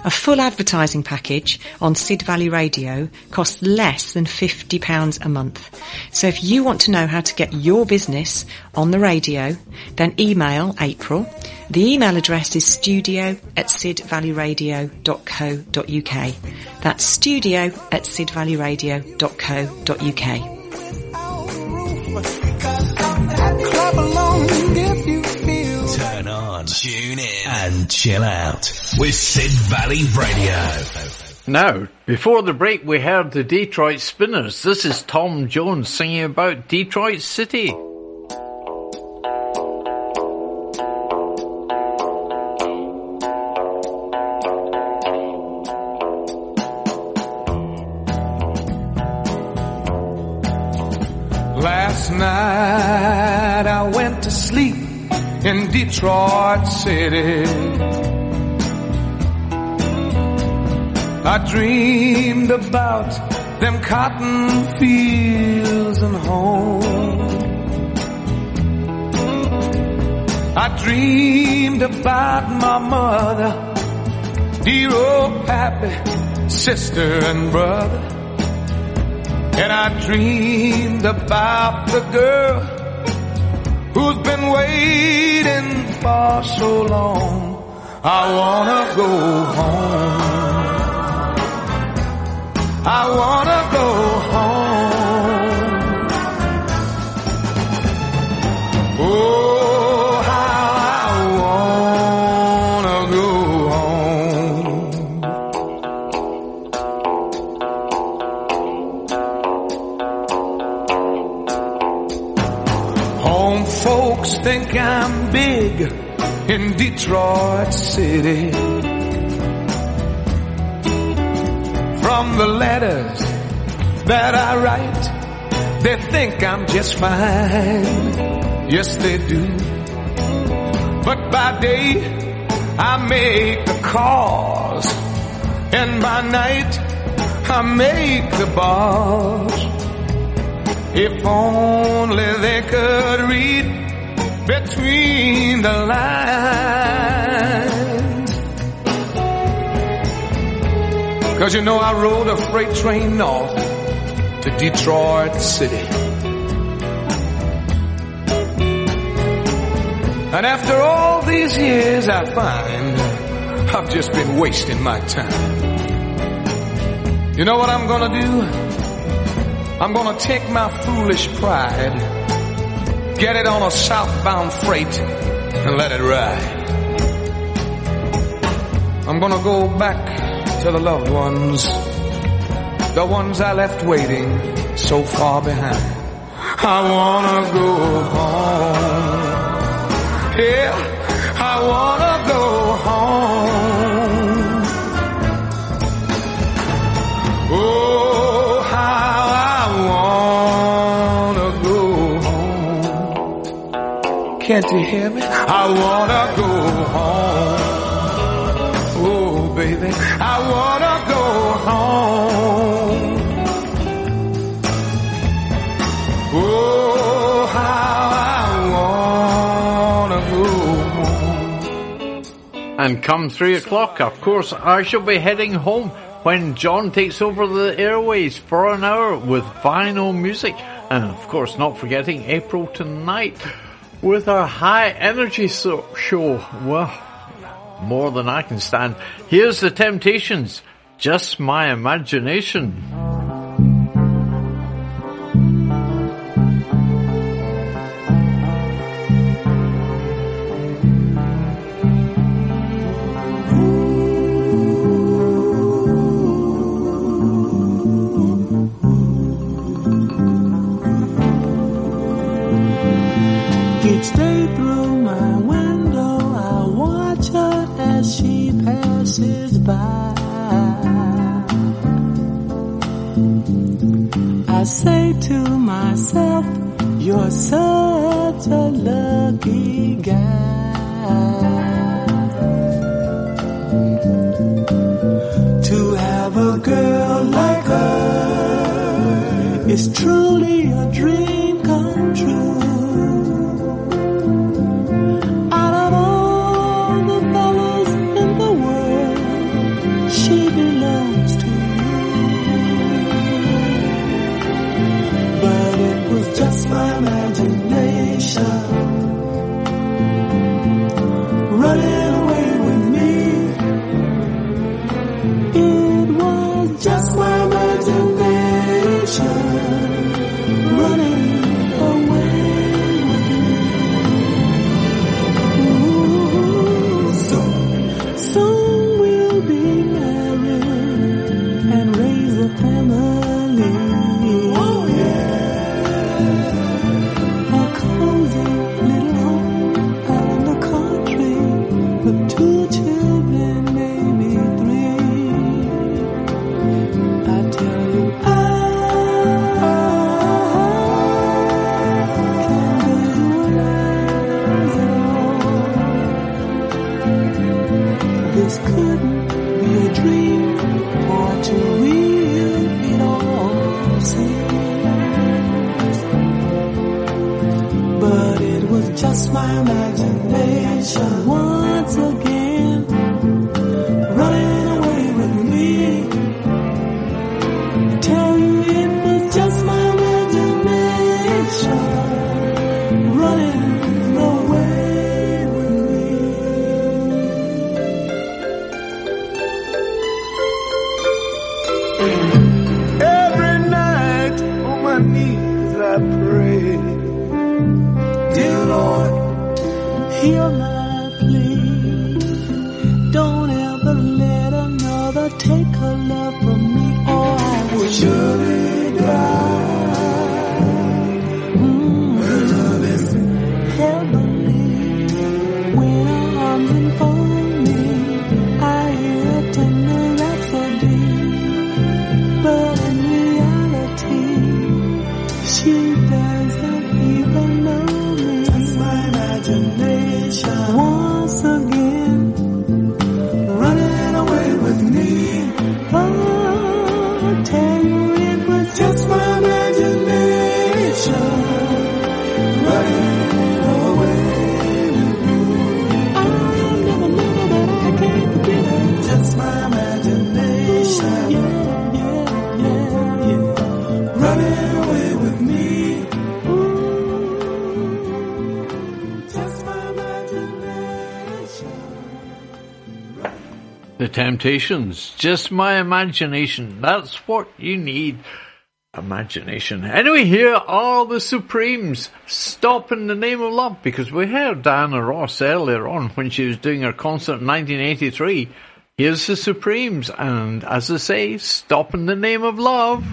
M: A full advertising package on Sid Valley Radio costs less than £50 a month. So if you want to know how to get your business on the radio, then email April. The email address is studio at sidvalleyradio.co.uk. That's studio at sidvalleyradio.co.uk.
G: on, tune in, and chill out with Sid Valley Radio.
B: Now, before the break, we heard the Detroit Spinners. This is Tom Jones singing about Detroit City.
P: Detroit City. I dreamed about them cotton fields and home. I dreamed about my mother, dear old pappy, sister and brother. And I dreamed about the girl who's been waiting for so long. I wanna go home. I wanna go home. In Detroit City. From the letters that I write, they think I'm just fine. Yes, they do. But by day, I make the calls. And by night, I make the balls. If only they could read between the lines. Cause you know I rode a freight train north to Detroit City. And after all these years I find I've just been wasting my time. You know what I'm gonna do? I'm gonna take my foolish pride, get it on a southbound freight, and let it ride. I'm gonna go back to the loved ones, the ones I left waiting so far behind. I wanna go home. Yeah, I wanna Can't you hear me? I wanna go home. Oh, baby, I wanna go home. Oh, how I wanna go home.
B: And come three o'clock, of course, I shall be heading home when John takes over the airways for an hour with vinyl music. And of course, not forgetting April tonight with our high energy so- show. Well, more than I can stand. Here's the Temptations. Just my imagination.
S: say to myself, you're such a lucky guy. To have a girl like her is truly a dream.
T: temptations, just my imagination. That's what you need. Imagination. Anyway, here are the Supremes. Stop in the name of love, because we heard Diana Ross earlier on when she was doing her concert in 1983. Here's the Supremes, and as I say, stop in the name of love.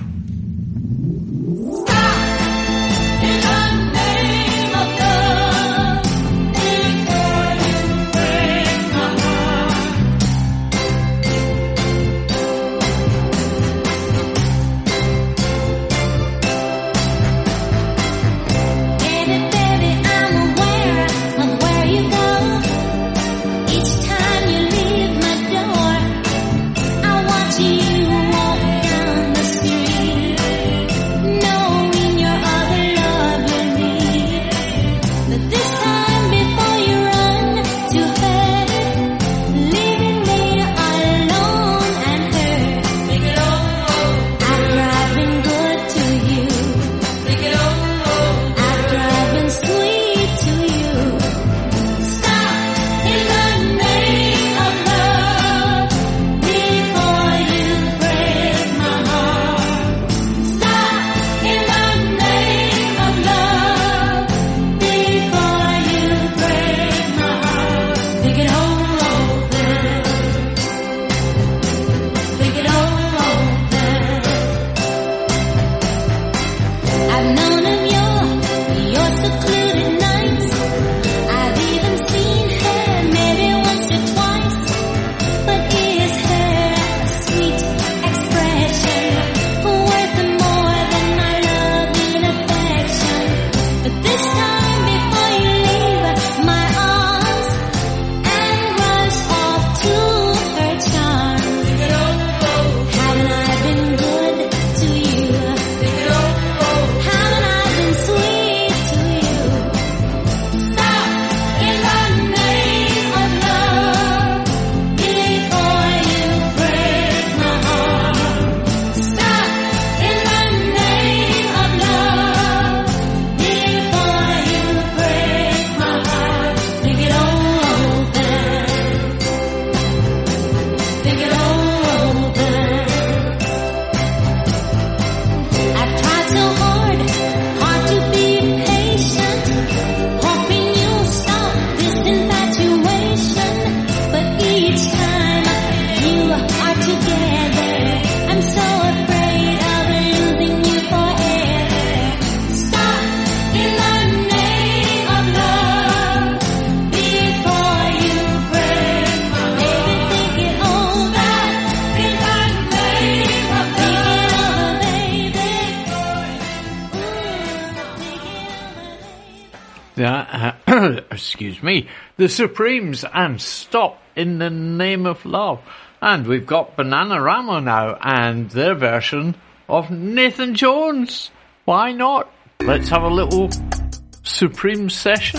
U: The
K: Supremes and Stop in the Name of Love. And we've got Bananarama now and their version of Nathan Jones. Why not? Let's have a little Supreme session.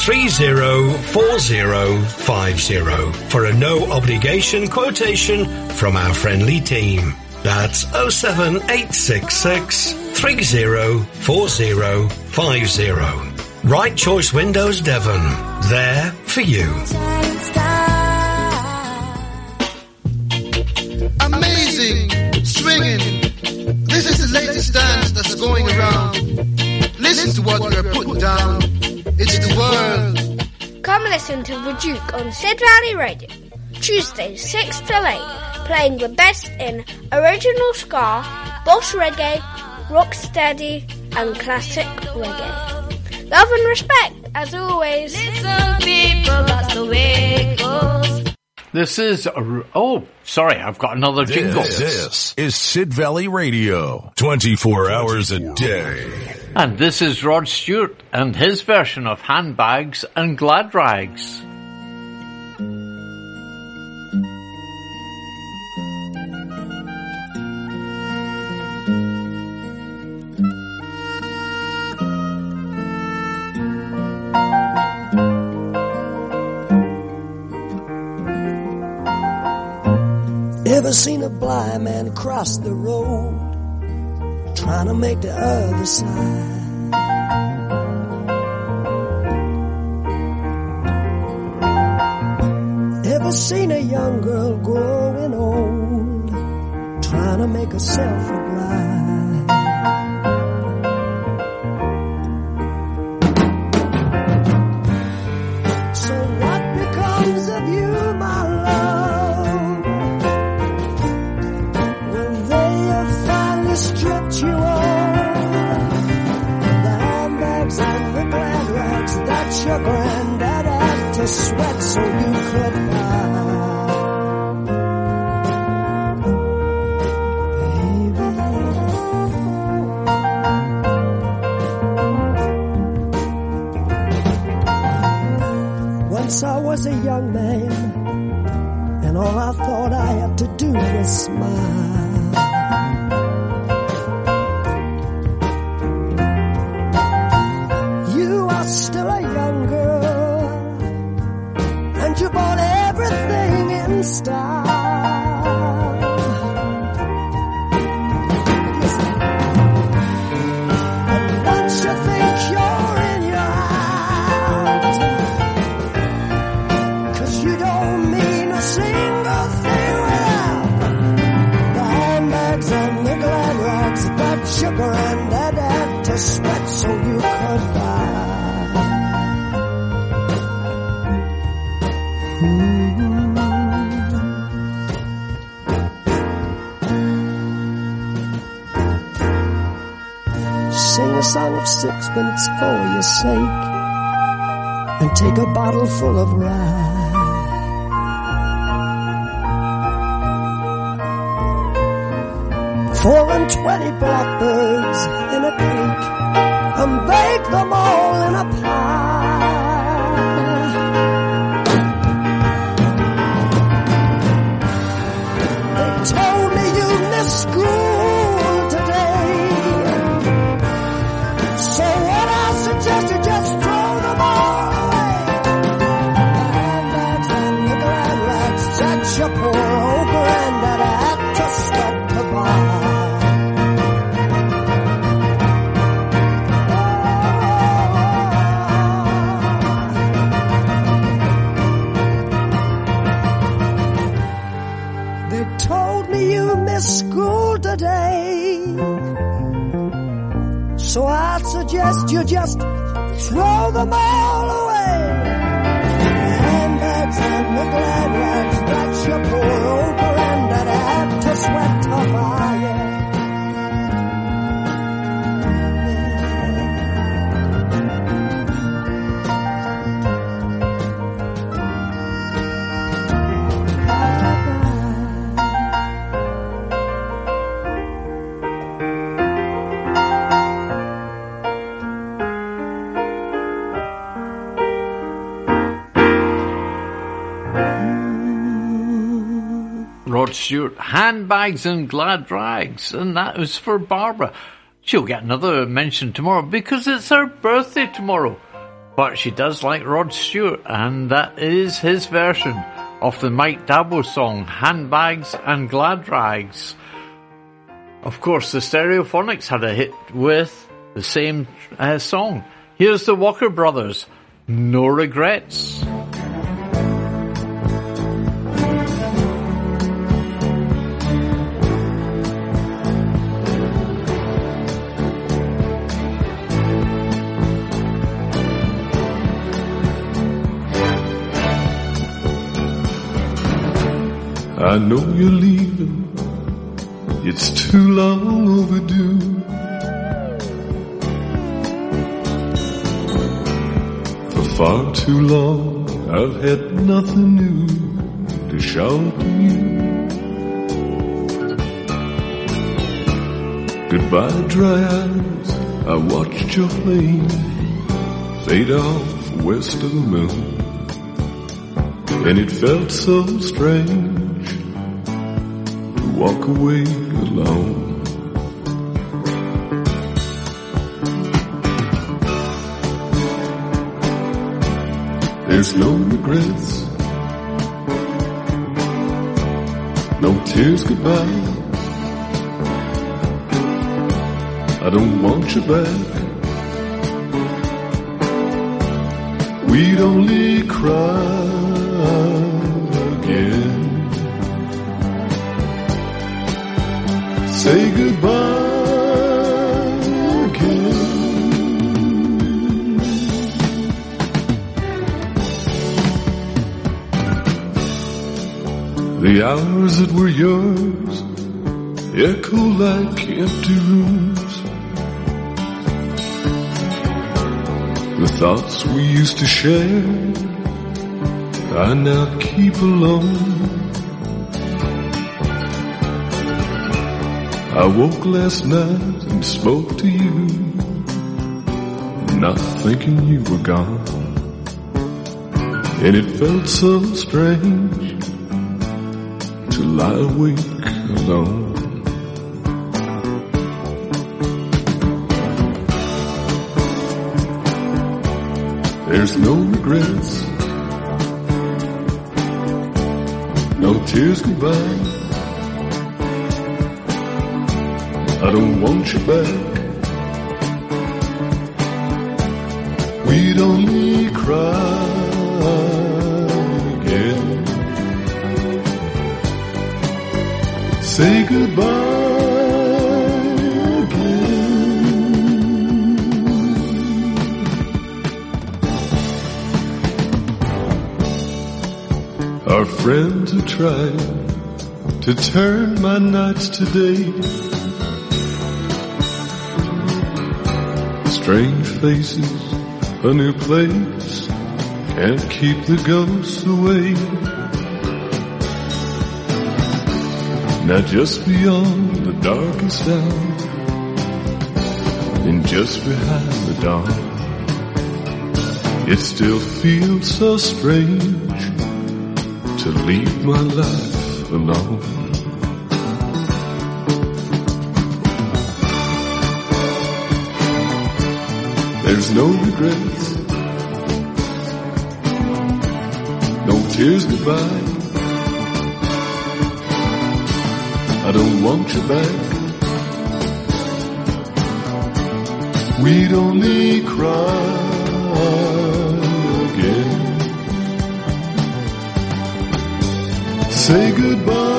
H: 304050 for a no obligation quotation from our friendly team. That's 07866 304050. Right Choice Windows Devon. There for you.
V: Amazing, swinging. This is the latest dance that's going around. Listen to what we're putting down. It's the world.
W: Come listen to The Duke on Sid Valley Radio. Tuesdays 6 till 8. Playing the best in original ska, boss reggae, rocksteady, and classic reggae. Love and respect, as always.
T: Listen, people, that's the way it goes.
K: This is a oh, sorry, I've got another jingle.
B: This is Sid Valley Radio, 24 hours a day.
K: And this is Rod Stewart and his version of handbags and glad rags.
X: Cross the road trying to make the other side? Ever seen a young girl growing old trying to make herself a your granddad had to sweat so you could buy. Once I was a young man, and all I thought I had to do was smile. Sake and take a bottle full of rye. Four and twenty blackbirds in a cake and bake them all in a pie. Handbags and glad rags, and that
B: was for Barbara. She'll get another mention tomorrow because it's her birthday tomorrow. But she does like Rod Stewart, and that is his version of the Mike d'Abo song, Handbags and Glad Rags. Of course, the Stereophonics had a hit with the same uh, song. Here's the Walker Brothers, No Regrets.
Y: I know you're leaving. It's too long overdue. For far too long, I've had nothing new to show to you. Goodbye, dry eyes. I watched your plane fade off west of the moon. And it felt so strange walk away alone. There's no regrets. No tears goodbye. I don't want you back. We'd only cry Say goodbye again. The hours that were yours echo like empty rooms. The thoughts we used to share, I now keep alone. I woke last night and spoke to you, not thinking you were gone. And it felt so strange to lie awake alone. There's no regrets, no tears goodbye. I don't want you back. We'd only cry again. Say goodbye again. Our friends have tried to turn my nights to day. Strange faces, a new place, can't keep the ghosts away. Now just beyond the darkest hour, and just behind the dawn, it still feels so strange to leave my life alone. There's no regrets, no tears goodbye. I don't want you back. We'd only cry again. Say goodbye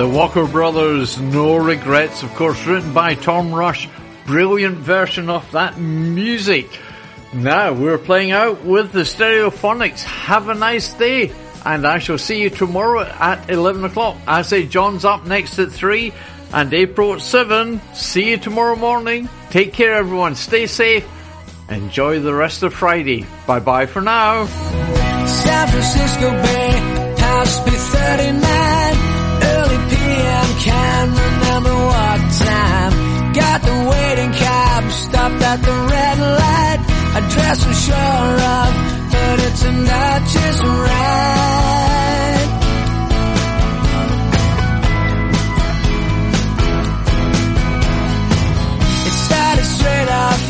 B: The Walker Brothers, No Regrets, of course, written by Tom Rush. Brilliant version of that music. Now we're playing out with the Stereophonics. Have a nice day, and I shall see you tomorrow at 11 o'clock. I say John's up next at 3 and April at 7. See you tomorrow morning. Take care, everyone. Stay safe. Enjoy the rest of Friday. Bye bye for now.
P: San Francisco Bay, house B39. Can't remember what time. Got the waiting cab, stopped at the red light. Address I'm sure of, but it's not just right. It started straight off,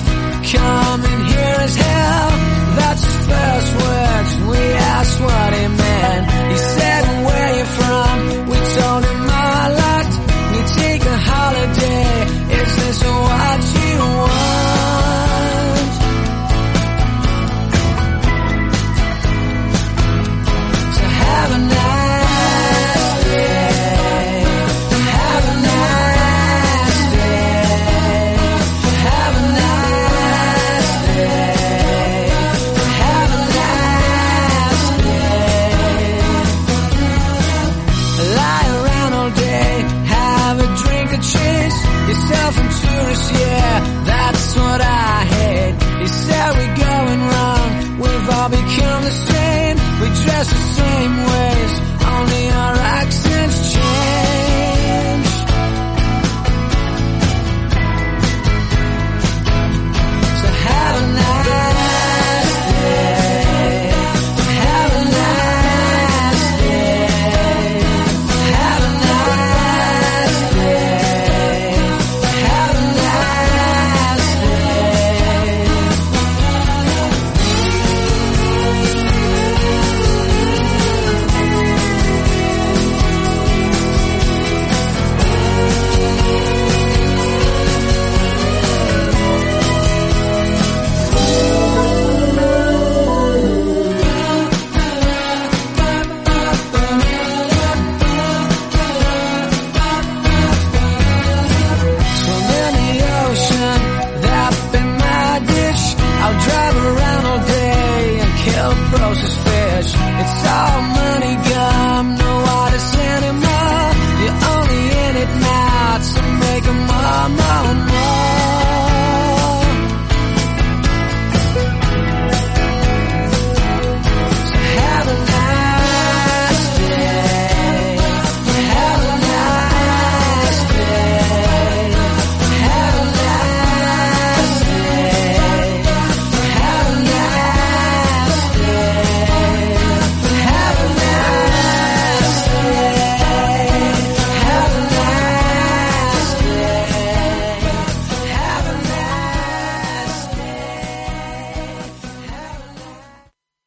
P: coming here as hell. That's his first words. We asked what he meant. He said,